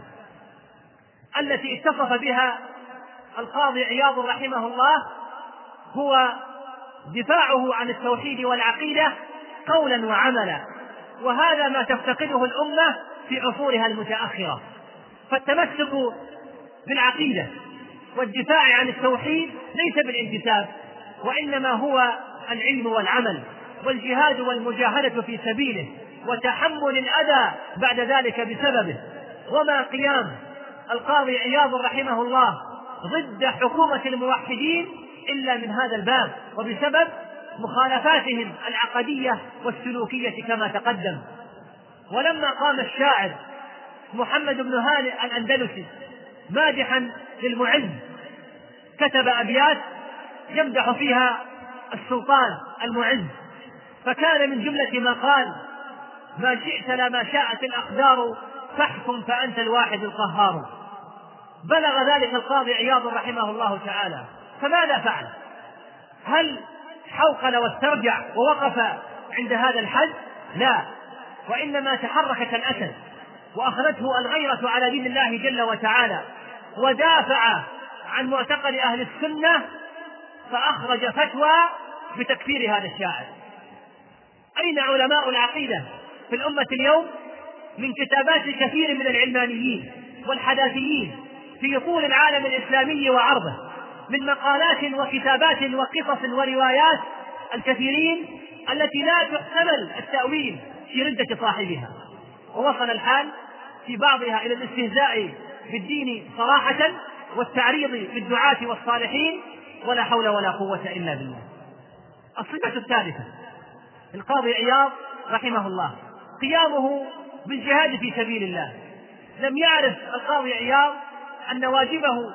التي اتصف بها القاضي عياض رحمه الله هو دفاعه عن التوحيد والعقيدة قولا وعملا وهذا ما تفتقده الأمة في عصورها المتأخرة. فالتمسك بالعقيدة والدفاع عن التوحيد ليس بالانتساب وإنما هو العلم والعمل والجهاد والمجاهدة في سبيله وتحمل الأذى بعد ذلك بسببه. وما قيام القاضي عياض رحمه الله ضد حكومة الموحدين إلا من هذا الباب وبسبب مخالفاتهم العقدية والسلوكية كما تقدم. ولما قام الشاعر محمد بن هانئ الأندلسي مادحا للمعز. كتب أبيات يمدح فيها السلطان المعز. فكان من جملة ما قال ما شئت لا ما شاءت الأقدار فاحكم فأنت الواحد القهار. بلغ ذلك القاضي عياض رحمه الله تعالى. فماذا فعل؟ هل حوقل واسترجع ووقف عند هذا الحد؟ لا. وإنما تحرك كالأسد وأخذته الغيرة على دين الله جل وتعالى. ودافع عن معتقد أهل السنة فأخرج فتوى بتكفير هذا الشاعر. أين علماء العقيدة في الأمة اليوم؟ من كتابات كثير من العلمانيين والحداثيين في طول العالم الإسلامي وعرضه من مقالات وكتابات وقصص وروايات الكثيرين التي لا تحتمل التأويل في ردة صاحبها. ووصل الحال في بعضها إلى الاستهزاء بالدين صراحة والتعريض بالدعاة والصالحين ولا حول ولا قوة إلا بالله. الصفة الثالثة القاضي عياض رحمه الله. قيامه بالجهاد في سبيل الله. لم يعرف القاضي عياض أن واجبه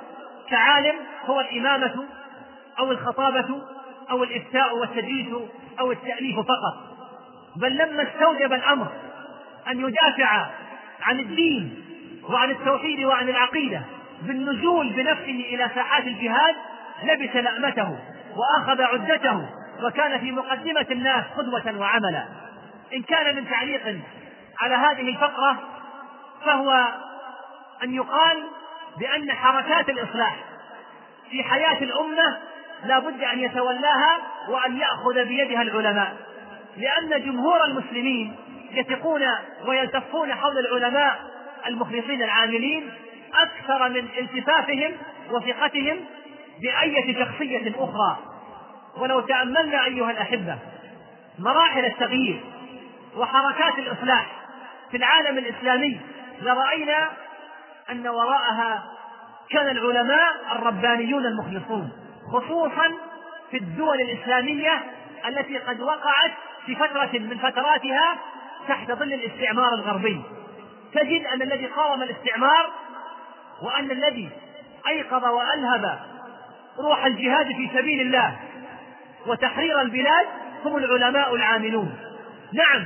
كعالم هو الإمامة أو الخطابة أو الإفتاء والتدريس أو التأليف فقط. بل لما استوجب الأمر أن يدافع عن الدين وعن التوحيد وعن العقيدة. بالنزول بنفسه إلى ساحات الجهاد لبس لأمته وأخذ عدته وكان في مقدمة الناس قدوة وعملا. إن كان من تعليق على هذه الفقرة فهو أن يقال بأن حركات الإصلاح في حياة الأمة لا بد أن يتولاها وأن يأخذ بيدها العلماء. لأن جمهور المسلمين يثقون ويلتفون حول العلماء المخلصين العاملين أكثر من التفافهم وثقتهم بأية شخصية أخرى. ولو تأملنا أيها الأحبة مراحل التغيير وحركات الإصلاح في العالم الإسلامي لرأينا أن وراءها كان العلماء الربانيون المخلصون خصوصا في الدول الإسلامية التي قد وقعت في فترة من فتراتها تحت ظل الاستعمار الغربي. تجد أن الذي قاوم الاستعمار وأن الذي أيقظ وألهب روح الجهاد في سبيل الله وتحرير البلاد هم العلماء العاملون. نعم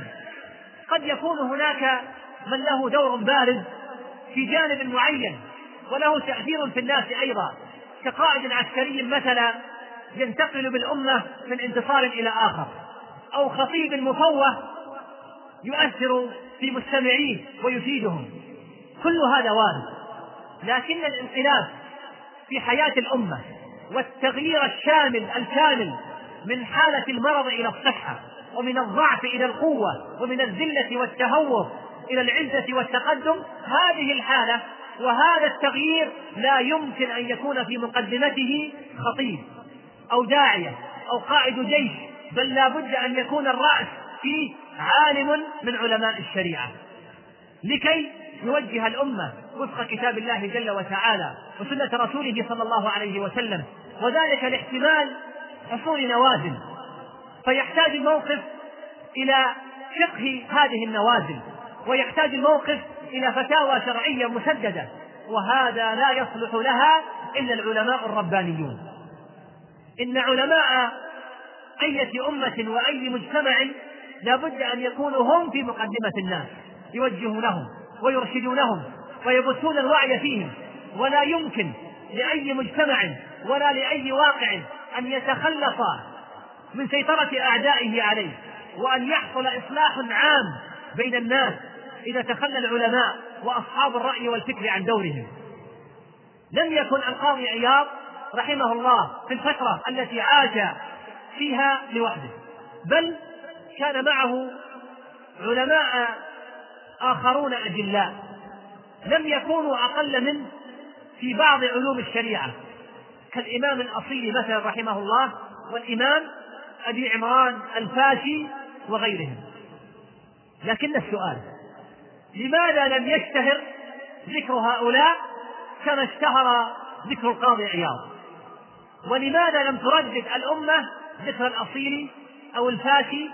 قد يكون هناك من له دور بارز في جانب معين وله تأثير في الناس أيضا. كقائد عسكري مثلا ينتقل بالأمة من انتصار إلى آخر أو خطيب مفوه يؤثر في مستمعيه ويفيدهم. كل هذا وارد. لكن الانقلاب في حياة الأمة والتغيير الشامل الكامل من حالة المرض إلى الصحة ومن الضعف إلى القوة ومن الذلة والتهور إلى العزة والتقدم هذه الحالة وهذا التغيير لا يمكن أن يكون في مقدمته خطيب أو داعية أو قائد جيش بل لا بد أن يكون الرأس فيه عالم من علماء الشريعة. لكي يوجه الأمة وفق كتاب الله جل وتعالى وسنة رسوله صلى الله عليه وسلم وذلك لاحتمال حصول نوازل. فيحتاج الموقف إلى فقه هذه النوازل ويحتاج الموقف إلى فتاوى شرعية مسددة وهذا لا يصلح لها إلا العلماء الربانيون. إن علماء أية أمة وأي مجتمع لا بد أن يكونوا هم في مقدمة الناس يوجهونهم ويرشدونهم ويبثون الوعي فيهم. ولا يمكن لأي مجتمع ولا لأي واقع أن يتخلص من سيطرة أعدائه عليه وأن يحصل إصلاح عام بين الناس إذا تخلى العلماء وأصحاب الرأي والفكر عن دورهم. لم يكن القاضي عياض رحمه الله في الفترة التي عاش فيها لوحده بل كان معه علماء آخرون أجلاء لم يكونوا أقل منه في بعض علوم الشريعة كالإمام الأصيل مثلا رحمه الله والإمام أبي عمران الفاشي وغيرهم. لكن السؤال لماذا لم يشتهر ذكر هؤلاء كما اشتهر ذكر القاضي عياض؟ ولماذا لم تردد الأمة ذكر الأصيل أو الفاشي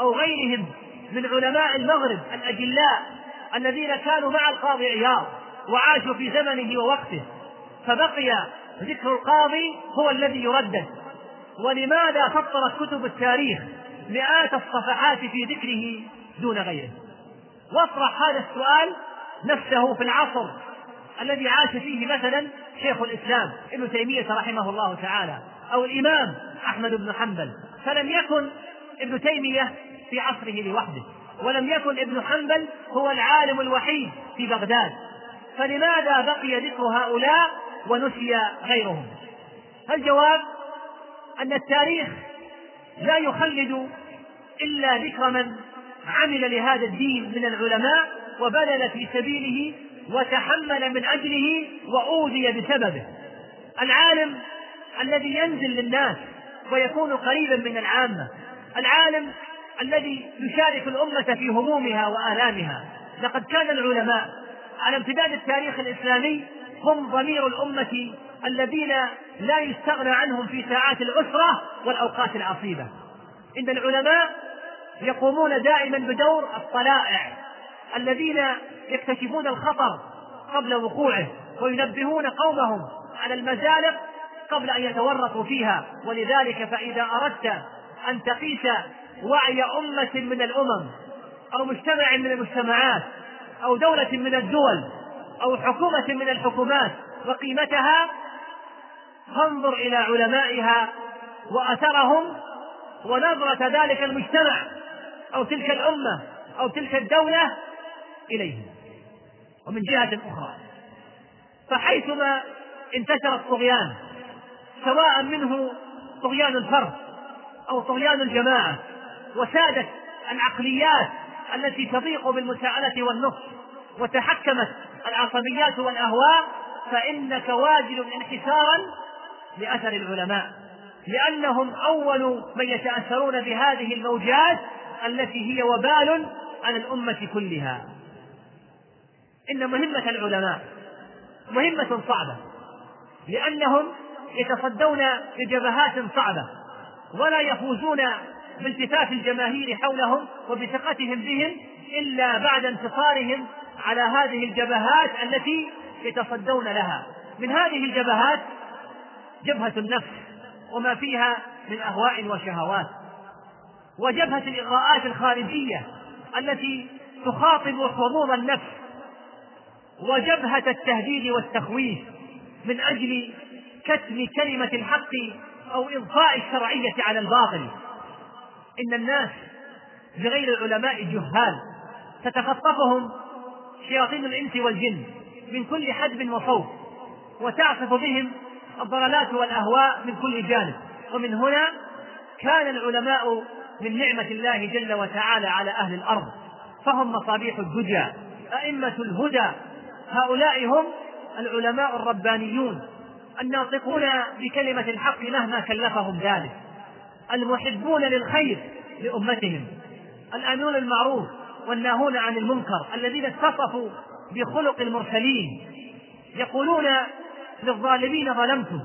أو غيرهم من علماء المغرب الأجلاء الذين كانوا مع القاضي عياض وعاشوا في زمنه ووقته. فبقي ذكر القاضي هو الذي يردد. ولماذا سطرت كتب التاريخ مئات الصفحات في ذكره دون غيره؟ واطرح هذا السؤال نفسه في العصر الذي عاش فيه مثلا شيخ الإسلام ابن تيمية رحمه الله تعالى أو الإمام أحمد بن حنبل. فلم يكن ابن تيمية في عصره لوحده. ولم يكن ابن حنبل هو العالم الوحيد في بغداد. فلماذا بقي ذكر هؤلاء ونسي غيرهم؟ الجواب أن التاريخ لا يخلد إلا ذكر من عمل لهذا الدين من العلماء وبذل في سبيله وتحمل من أجله وأوذي بسببه. العالم الذي ينزل للناس ويكون قريبا من العامة. العالم الذي يشارك الأمة في همومها وآلامها. لقد كان العلماء على امتداد التاريخ الإسلامي هم ضمير الأمة الذين لا يستغنى عنهم في ساعات العسره والأوقات العصيبة. إن العلماء يقومون دائما بدور الطلائع الذين يكتشفون الخطر قبل وقوعه وينبهون قومهم على المزالق قبل أن يتورطوا فيها. ولذلك فإذا أردت أن تقيس وعي أمة من الأمم أو مجتمع من المجتمعات أو دولة من الدول أو حكومة من الحكومات وقيمتها فانظر إلى علمائها وأثرهم ونظرة ذلك المجتمع أو تلك الأمة أو تلك الدولة إليهم. ومن جهة أخرى فحيثما انتشر الطغيان سواء منه طغيان الفرد أو طغيان الجماعة وسادت العقليات التي تضيق بالمساءلة والنصح وتحكمت العصبيات والأهواء فإنك واجد انحسارا لأثر العلماء لأنهم أول من يتأثرون بهذه الموجات التي هي وبال على الأمة كلها. إن مهمة العلماء مهمة صعبة لأنهم يتصدون لجبهات صعبة ولا يفوزون بالتفاف الجماهير حولهم وبثقتهم بهم إلا بعد انتصارهم على هذه الجبهات التي يتصدون لها. من هذه الجبهات جبهة النفس وما فيها من أهواء وشهوات. وجبهة الإغراءات الخارجية التي تخاطب حظوظ النفس. وجبهة التهديد والتخويف من أجل كتم كلمة الحق أو إضفاء الشرعية على الباطل. إن الناس بغير العلماء جهال. تتخطفهم شياطين الإنس والجن من كل حدب وصوت وتعصف بهم الضلالات والأهواء من كل جانب. ومن هنا كان العلماء من نعمة الله جل وتعالى على أهل الأرض. فهم مصابيح الدجى أئمة الهدى. هؤلاء هم العلماء الربانيون الناطقون بكلمة الحق مهما كلفهم ذلك. المحبون للخير لأمتهم. الآمرون المعروف والناهون عن المنكر. الذين اتصفوا بخلق المرسلين. يقولون للظالمين ظلمتم.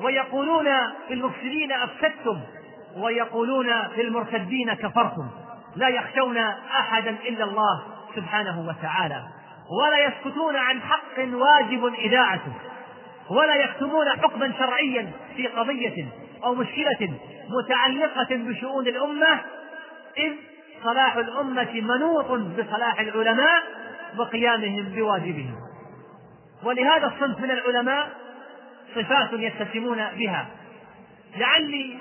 ويقولون للمفسدين أفسدتم. ويقولون للمرتدين كفرتم. لا يخشون أحدا إلا الله سبحانه وتعالى. ولا يسكتون عن حق واجب إذاعته. ولا يكتمون حكما شرعيا في قضية أو مشكلة متعلقة بشؤون الأمة إذ صلاح الأمة منوط بصلاح العلماء وقيامهم بواجبهم. ولهذا الصنف من العلماء صفات يتسمون بها. لعلي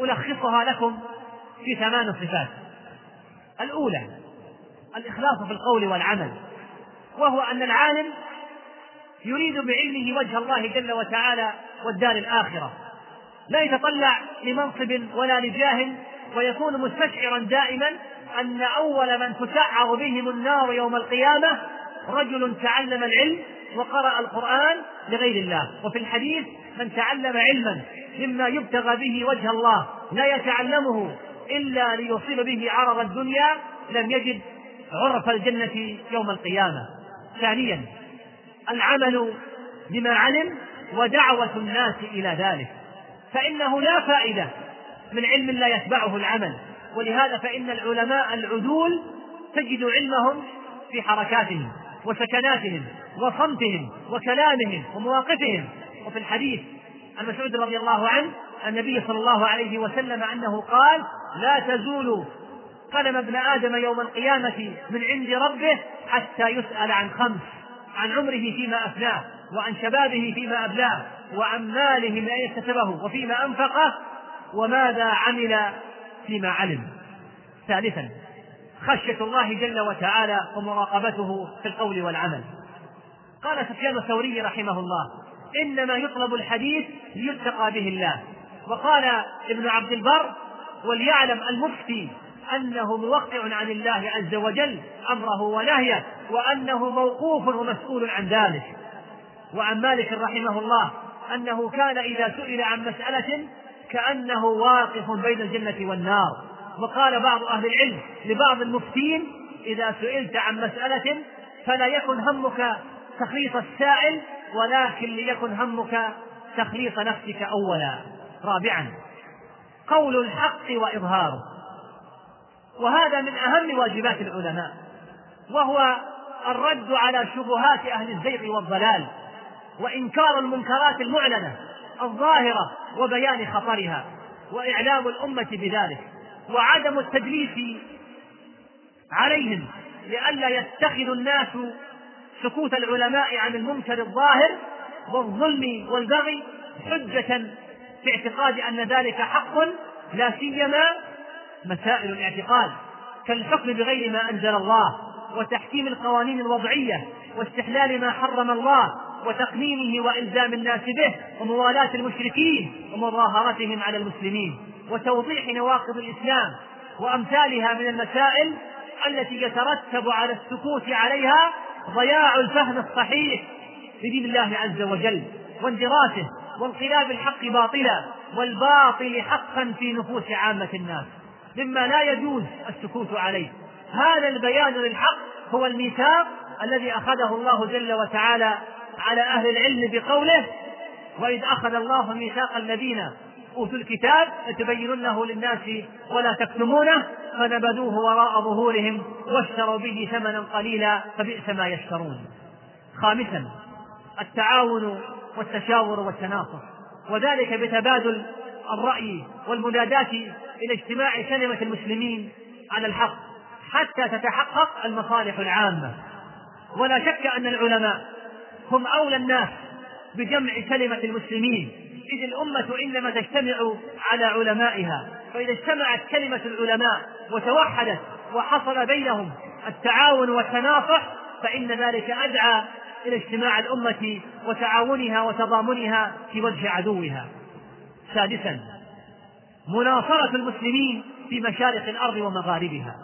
ألخصها لكم في ثمان صفات. الأولى الإخلاص في القول والعمل وهو أن العالم يريد بعلمه وجه الله جل وتعالى والدار الآخرة. لا يتطلع لمنصب ولا لجاه ويكون مستشعرا دائما أن أول من تسعر بهم النار يوم القيامة رجل تعلم العلم وقرأ القرآن لغير الله. وفي الحديث من تعلم علما مما يبتغى به وجه الله لا يتعلمه إلا ليصيب به عرض الدنيا لم يجد عرف الجنة يوم القيامة. ثانيا العمل بما علم ودعوة الناس إلى ذلك. فإنه لا فائدة من علم لا يتبعه العمل. ولهذا فإن العلماء العدول تجد علمهم في حركاتهم وسكناتهم وصمتهم وكلامهم ومواقفهم. وفي الحديث عن مسعود رضي الله عنه النبي صلى الله عليه وسلم أنه قال لا تزول قدم ابن آدم يوم القيامة من عند ربه حتى يسأل عن خمس عن عمره فيما أفناه وعن شبابه فيما أبلاه. وعن ماله أين اكتسبه وفيما أنفقه وماذا عمل فيما علم. ثالثا خشية الله جل وتعالى ومراقبته في القول والعمل. قال سفيان الثوري رحمه الله إنما يطلب الحديث ليتقى به الله. وقال ابن عبد البر وليعلم المفتي أنه موقع عن الله عز وجل أمره ونهيه وأنه موقوف ومسؤول عن ذلك. وعن مالك رحمه الله أنه كان إذا سئل عن مسألة كأنه واقف بين الجنة والنار. وقال بعض أهل العلم لبعض المفتين إذا سئلت عن مسألة فلا يكن همك تخليص السائل ولكن ليكن همك تخليص نفسك أولا. رابعا قول الحق وإظهاره. وهذا من أهم واجبات العلماء وهو الرد على شبهات أهل الزيغ والضلال. وإنكار المنكرات المعلنة الظاهرة وبيان خطرها وإعلام الأمة بذلك وعدم التدليس عليهم لئلا يتخذ الناس سكوت العلماء عن المنكر الظاهر والظلم والبغي حجة في اعتقاد أن ذلك حق لا سيما مسائل الاعتقاد كالحكم بغير ما أنزل الله وتحكيم القوانين الوضعية واستحلال ما حرم الله وتقنينه وإلزام الناس به وموالاة المشركين ومظاهرتهم على المسلمين وتوضيح نواقض الإسلام وأمثالها من المسائل التي يترتب على السكوت عليها ضياع الفهم الصحيح لدين الله عز وجل واندراسه وانقلاب الحق باطلا والباطل حقا في نفوس عامة الناس مما لا يجوز السكوت عليه. هذا البيان للحق هو الميثاق الذي أخذه الله جل وتعالى على أهل العلم بقوله وإذ أخذ الله ميثاق الذين أوتوا الكتاب لتبيننه للناس ولا تكتمونه فنبذوه وراء ظهورهم واشتروا به ثمنا قليلا فبئس ما يشترون. خامسا التعاون والتشاور والتناصر وذلك بتبادل الرأي والمناداة إلى اجتماع كلمة المسلمين على الحق حتى تتحقق المصالح العامة ولا شك أن العلماء هم أولى الناس بجمع كلمة المسلمين. إذ الأمة إنما تجتمع على علمائها. فإذا اجتمعت كلمة العلماء وتوحدت وحصل بينهم التعاون والتناصح فإن ذلك أدعى إلى اجتماع الأمة وتعاونها وتضامنها في وجه عدوها. سادسا مناصرة المسلمين في مشارق الأرض ومغاربها.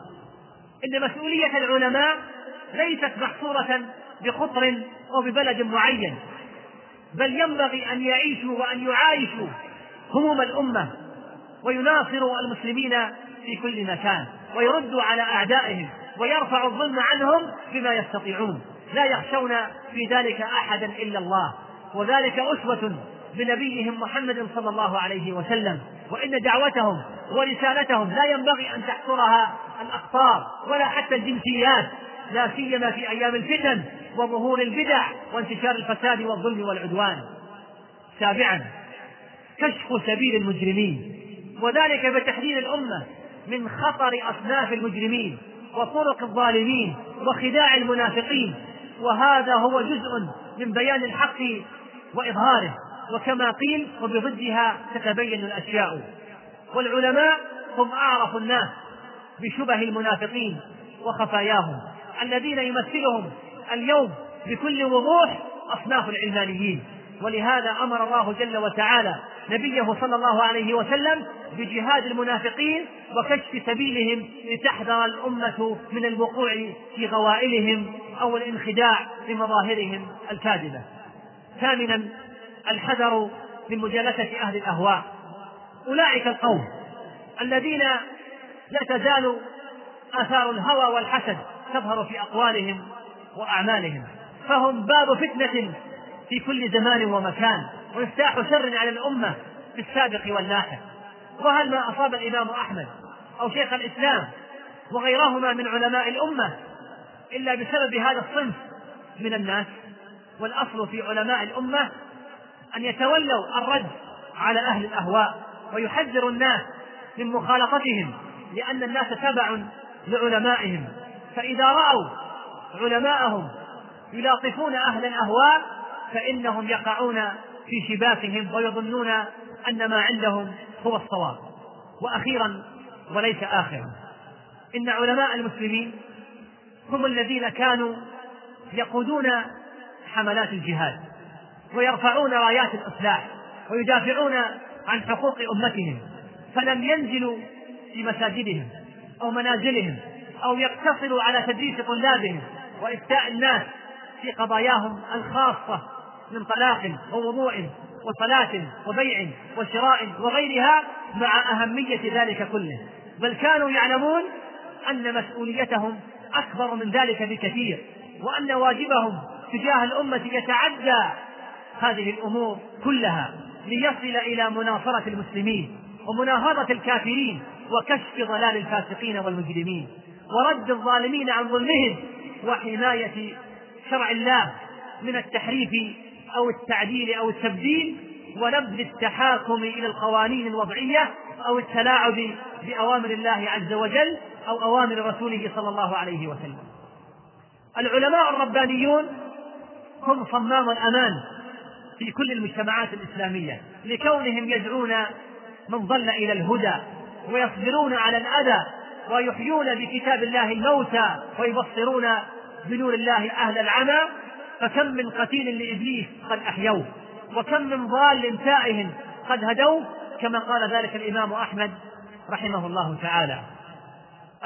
إن مسؤولية العلماء ليست محصورة بقطر أو ببلد معين بل ينبغي أن يعيشوا وأن يعايشوا هموم الأمة ويناصروا المسلمين في كل مكان ويردوا على أعدائهم ويرفعوا الظلم عنهم بما يستطيعون. لا يخشون في ذلك أحدا إلا الله. وذلك أسوة بنبيهم محمد صلى الله عليه وسلم. وإن دعوتهم ورسالتهم لا ينبغي أن تحصرها الأقطار ولا حتى الجنسيات لا سيما في أيام الفتن. وظهور البدع وانتشار الفساد والظلم والعدوان. سابعا كشف سبيل المجرمين وذلك بتحذير الأمة من خطر أصناف المجرمين وطرق الظالمين وخداع المنافقين. وهذا هو جزء من بيان الحق وإظهاره وكما قيل وبضدها تتبين الأشياء والعلماء هم أعرف الناس بشبه المنافقين وخفاياهم الذين يمثلهم اليوم بكل وضوح أصناف العلمانيين ولهذا أمر الله جل وتعالى نبيه صلى الله عليه وسلم بجهاد المنافقين وكشف سبيلهم لتحذر الأمة من الوقوع في غوائلهم أو الانخداع بمظاهرهم الكاذبة. ثامنا الحذر من مجالسة أهل الأهواء أولئك القوم الذين لا تزال آثار الهوى والحسد تظهر في أقوالهم وأعمالهم. فهم باب فتنة في كل زمان ومكان ومفتاح شر على الأمة في السابق واللاحق وهل ما أصاب الإمام أحمد أو شيخ الإسلام وغيرهما من علماء الأمة إلا بسبب هذا الصنف من الناس؟ والأصل في علماء الأمة أن يتولوا الرد على أهل الأهواء ويحذر الناس من مخالطتهم لأن الناس تبع لعلمائهم. فإذا رأوا علماءهم يلاطفون أهل الأهواء فإنهم يقعون في شباكهم ويظنون أن ما عندهم هو الصواب. وأخيرا وليس آخرا إن علماء المسلمين هم الذين كانوا يقودون حملات الجهاد ويرفعون رايات الإصلاح ويدافعون عن حقوق أمتهم فلم ينزلوا في مساجدهم أو منازلهم أو يقتصروا على تدريس طلابهم وإفتاء الناس في قضاياهم الخاصة من طلاق ووضوء وصلاة وبيع وشراء وغيرها مع أهمية ذلك كله. بل كانوا يعلمون أن مسؤوليتهم أكبر من ذلك بكثير وأن واجبهم تجاه الأمة يتعدى هذه الأمور كلها ليصل إلى مناصرة المسلمين ومناهضة الكافرين وكشف ضلال الفاسقين والمجرمين ورد الظالمين عن ظلمهم وحماية شرع الله من التحريف أو التعديل أو التبديل ونبذ التحاكم إلى القوانين الوضعية أو التلاعب بأوامر الله عز وجل أو أوامر رسوله صلى الله عليه وسلم. العلماء الربانيون هم صمام الأمان في كل المجتمعات الإسلامية لكونهم يدعون من ضل إلى الهدى ويصبرون على الأذى ويحيون بكتاب الله الموتى ويبصرون بنور الله أهل العمى فكم من قتيل لإبليس قد أحيوه وكم من ضال تائه قد هدوه كما قال ذلك الإمام أحمد رحمه الله تعالى.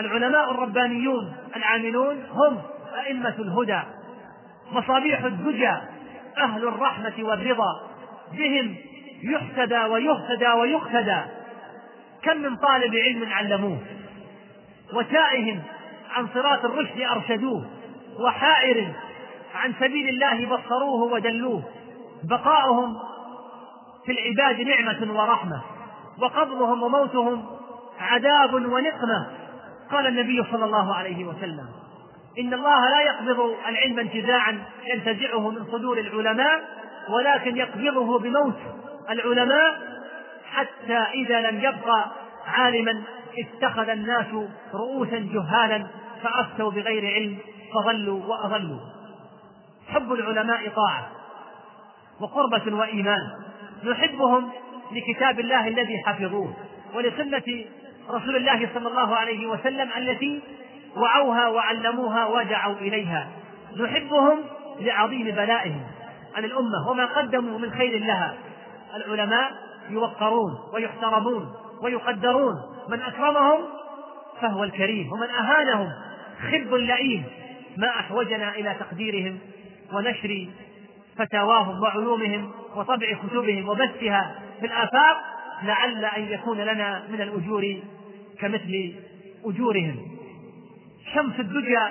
العلماء الربانيون العاملون هم أئمة الهدى مصابيح الدجى أهل الرحمة والرضا بهم يحتدى ويهتدى ويقتدى. كم من طالب علم علموه؟ وتائه عن صراط الرشد أرشدوه وحائر عن سبيل الله بصروه ودلوه بقاؤهم في العباد نعمة ورحمة وقبضهم وموتهم عذاب ونقمة. قال النبي صلى الله عليه وسلم إن الله لا يقبض العلم انتزاعا ينتزعه من صدور العلماء ولكن يقبضه بموت العلماء حتى إذا لم يبقى عالما اتخذ الناس رؤوسا جهالا فأفتوا بغير علم فضلوا وأضلوا. حب العلماء طاعة وقربة وإيمان. نحبهم لكتاب الله الذي حفظوه ولسنة رسول الله صلى الله عليه وسلم التي وعوها وعلموها ودعوا إليها. نحبهم لعظيم بلائهم عن الأمة وما قدموا من خير لها. العلماء يوقرون ويحترمون ويقدرون. من أكرمهم فهو الكريم ومن أهانهم خب لئيم. ما أحوجنا إلى تقديرهم ونشر فتاواهم وعلومهم وطبع كتبهم وبثها في الآفاق لعل أن يكون لنا من الأجور كمثل أجورهم. شمس الدجى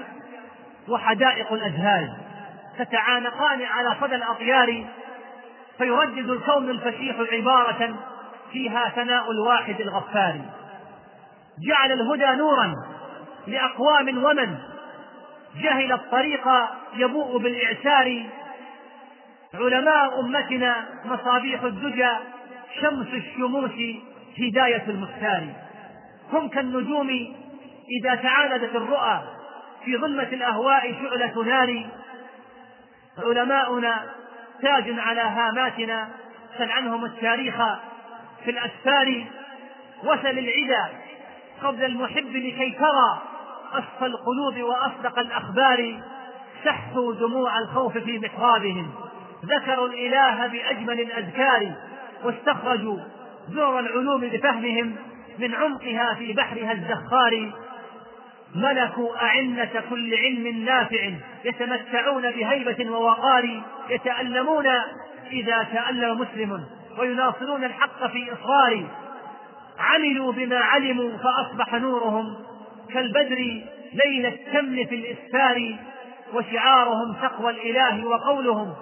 وحدائق الأزهار تتعانقان على صدى الأطيار فيردد الكون الفسيح عبارة فيها ثناء الواحد الغفار. جعل الهدى نورا لأقوام ومن جهل الطريق يبوء بالإعسار. علماء أمتنا مصابيح الدجى شمس الشموس هداية المختار. هم كالنجوم إذا تعاندت الرؤى في ظلمة الأهواء شعلة نار. علماؤنا تاج على هاماتنا سل عنهم التاريخ في الأسفار. وسل العدا قبل المحب لكي ترى أصفى القلوب وأصدق الأخبار سحوا دموع الخوف في محرابهم. ذكروا الإله بأجمل الأذكار واستخرجوا زور العلوم بفهمهم من عمقها في بحرها الزخار. ملكوا أعنة كل علم نافع يتمتعون بهيبة ووقار يتألمون إذا تألم مسلم ويناصرون الحق في إصرار. عملوا بما علموا فأصبح نورهم كالبدر ليل التمن في الإسفار وشعارهم تقوى الإله وقولهم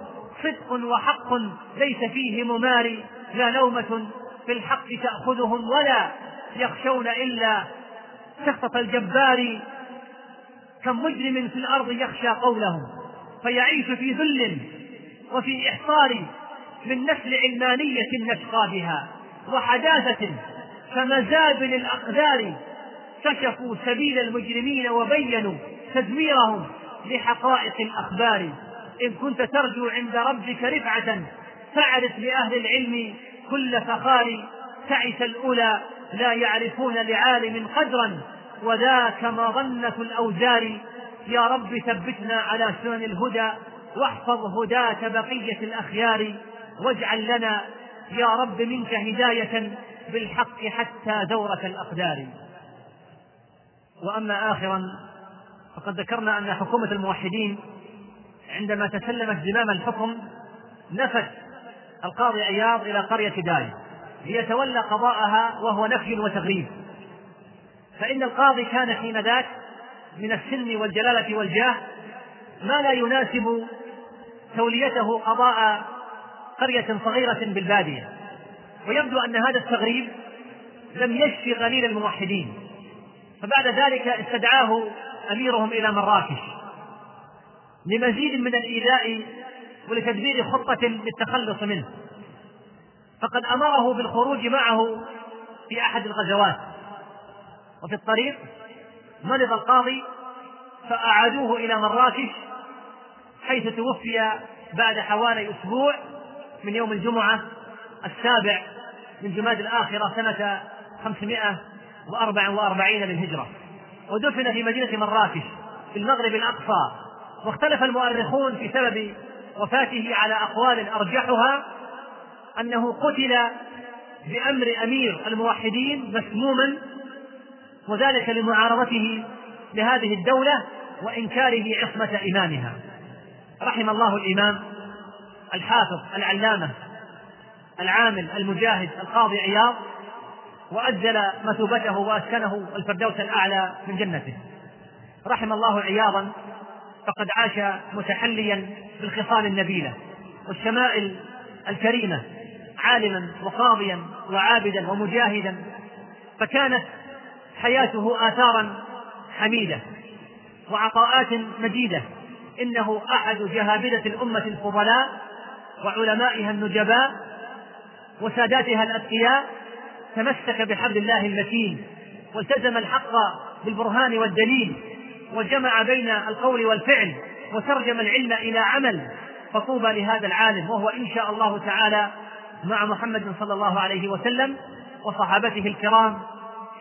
صدق وحق ليس فيه مماري لا نومة في الحق تأخذهم ولا يخشون إلا سخط الجبار كم مجرم في الأرض يخشى قولهم فيعيش في ذل وفي إحصار من نسل علمانية نشقى بها وحداثة كمزابل الأقدار كشفوا سبيل المجرمين وبينوا تدميرهم لحقائق الأخبار. إن كنت ترجو عند ربك رفعة فاعرف لأهل العلم كل فخار. تعس الأولى لا يعرفون لعالم قدرا وذاك مظنة الأوزار. يا رب ثبتنا على سنن الهدى واحفظ هداة بقية الأخيار. واجعل لنا يا رب منك هداية بالحق حتى دورة الأقدار. وأما آخرا فقد ذكرنا أن حكومة الموحدين عندما تسلمت زمام الحكم نفت القاضي عياض إلى قرية داي. ليتولى قضاءها وهو نفي وتغريب. فإن القاضي كان حين ذاك من السن والجلالة والجاه ما لا يناسب توليته قضاء قرية صغيرة بالبادية. ويبدو أن هذا التغريب لم يشفي غليل الموحدين. فبعد ذلك استدعاه أميرهم إلى مراكش لمزيد من الإيذاء ولتدبير خطة للتخلص منه. فقد أمره بالخروج معه في أحد الغزوات. وفي الطريق مرض القاضي فأعادوه إلى مراكش حيث توفي بعد حوالي أسبوع من يوم الجمعة السابع من جماد الآخرة سنة 544 للهجرة. ودفن في مدينة مراكش في المغرب الأقصى. واختلف المؤرخون في سبب وفاته على أقوال أرجحها أنه قتل بأمر أمير الموحدين مسموما وذلك لمعارضته لهذه الدولة وإنكاره عصمة إمامها. رحم الله الإمام الحافظ العلامة العامل المجاهد القاضي عياض وأجل مثوبته وأسكنه الفردوس الأعلى من جنته. رحم الله عياضا فقد عاش متحليا بالخصال النبيلة والشمائل الكريمة عالما وقاضيا وعابدا ومجاهدا فكانت حياته آثارا حميدة وعطاءات مجيدة. إنه أحد جهابذة الأمة الفضلاء وعلمائها النجباء وساداتها الأتقياء تمسك بحبل الله المتين والتزم الحق بالبرهان والدليل وجمع بين القول والفعل وترجم العلم إلى عمل فطوبى لهذا العالم وهو إن شاء الله تعالى مع محمد صلى الله عليه وسلم وصحابته الكرام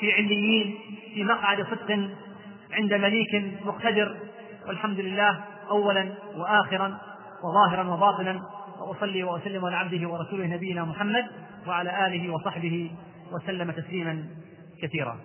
في عليين في مقعد صدق عند مليك مقتدر والحمد لله اولا واخرا وظاهرا وباطنا. وأصلي وأسلم على عبده ورسوله نبينا محمد وعلى آله وصحبه وسلم تسليما كثيرة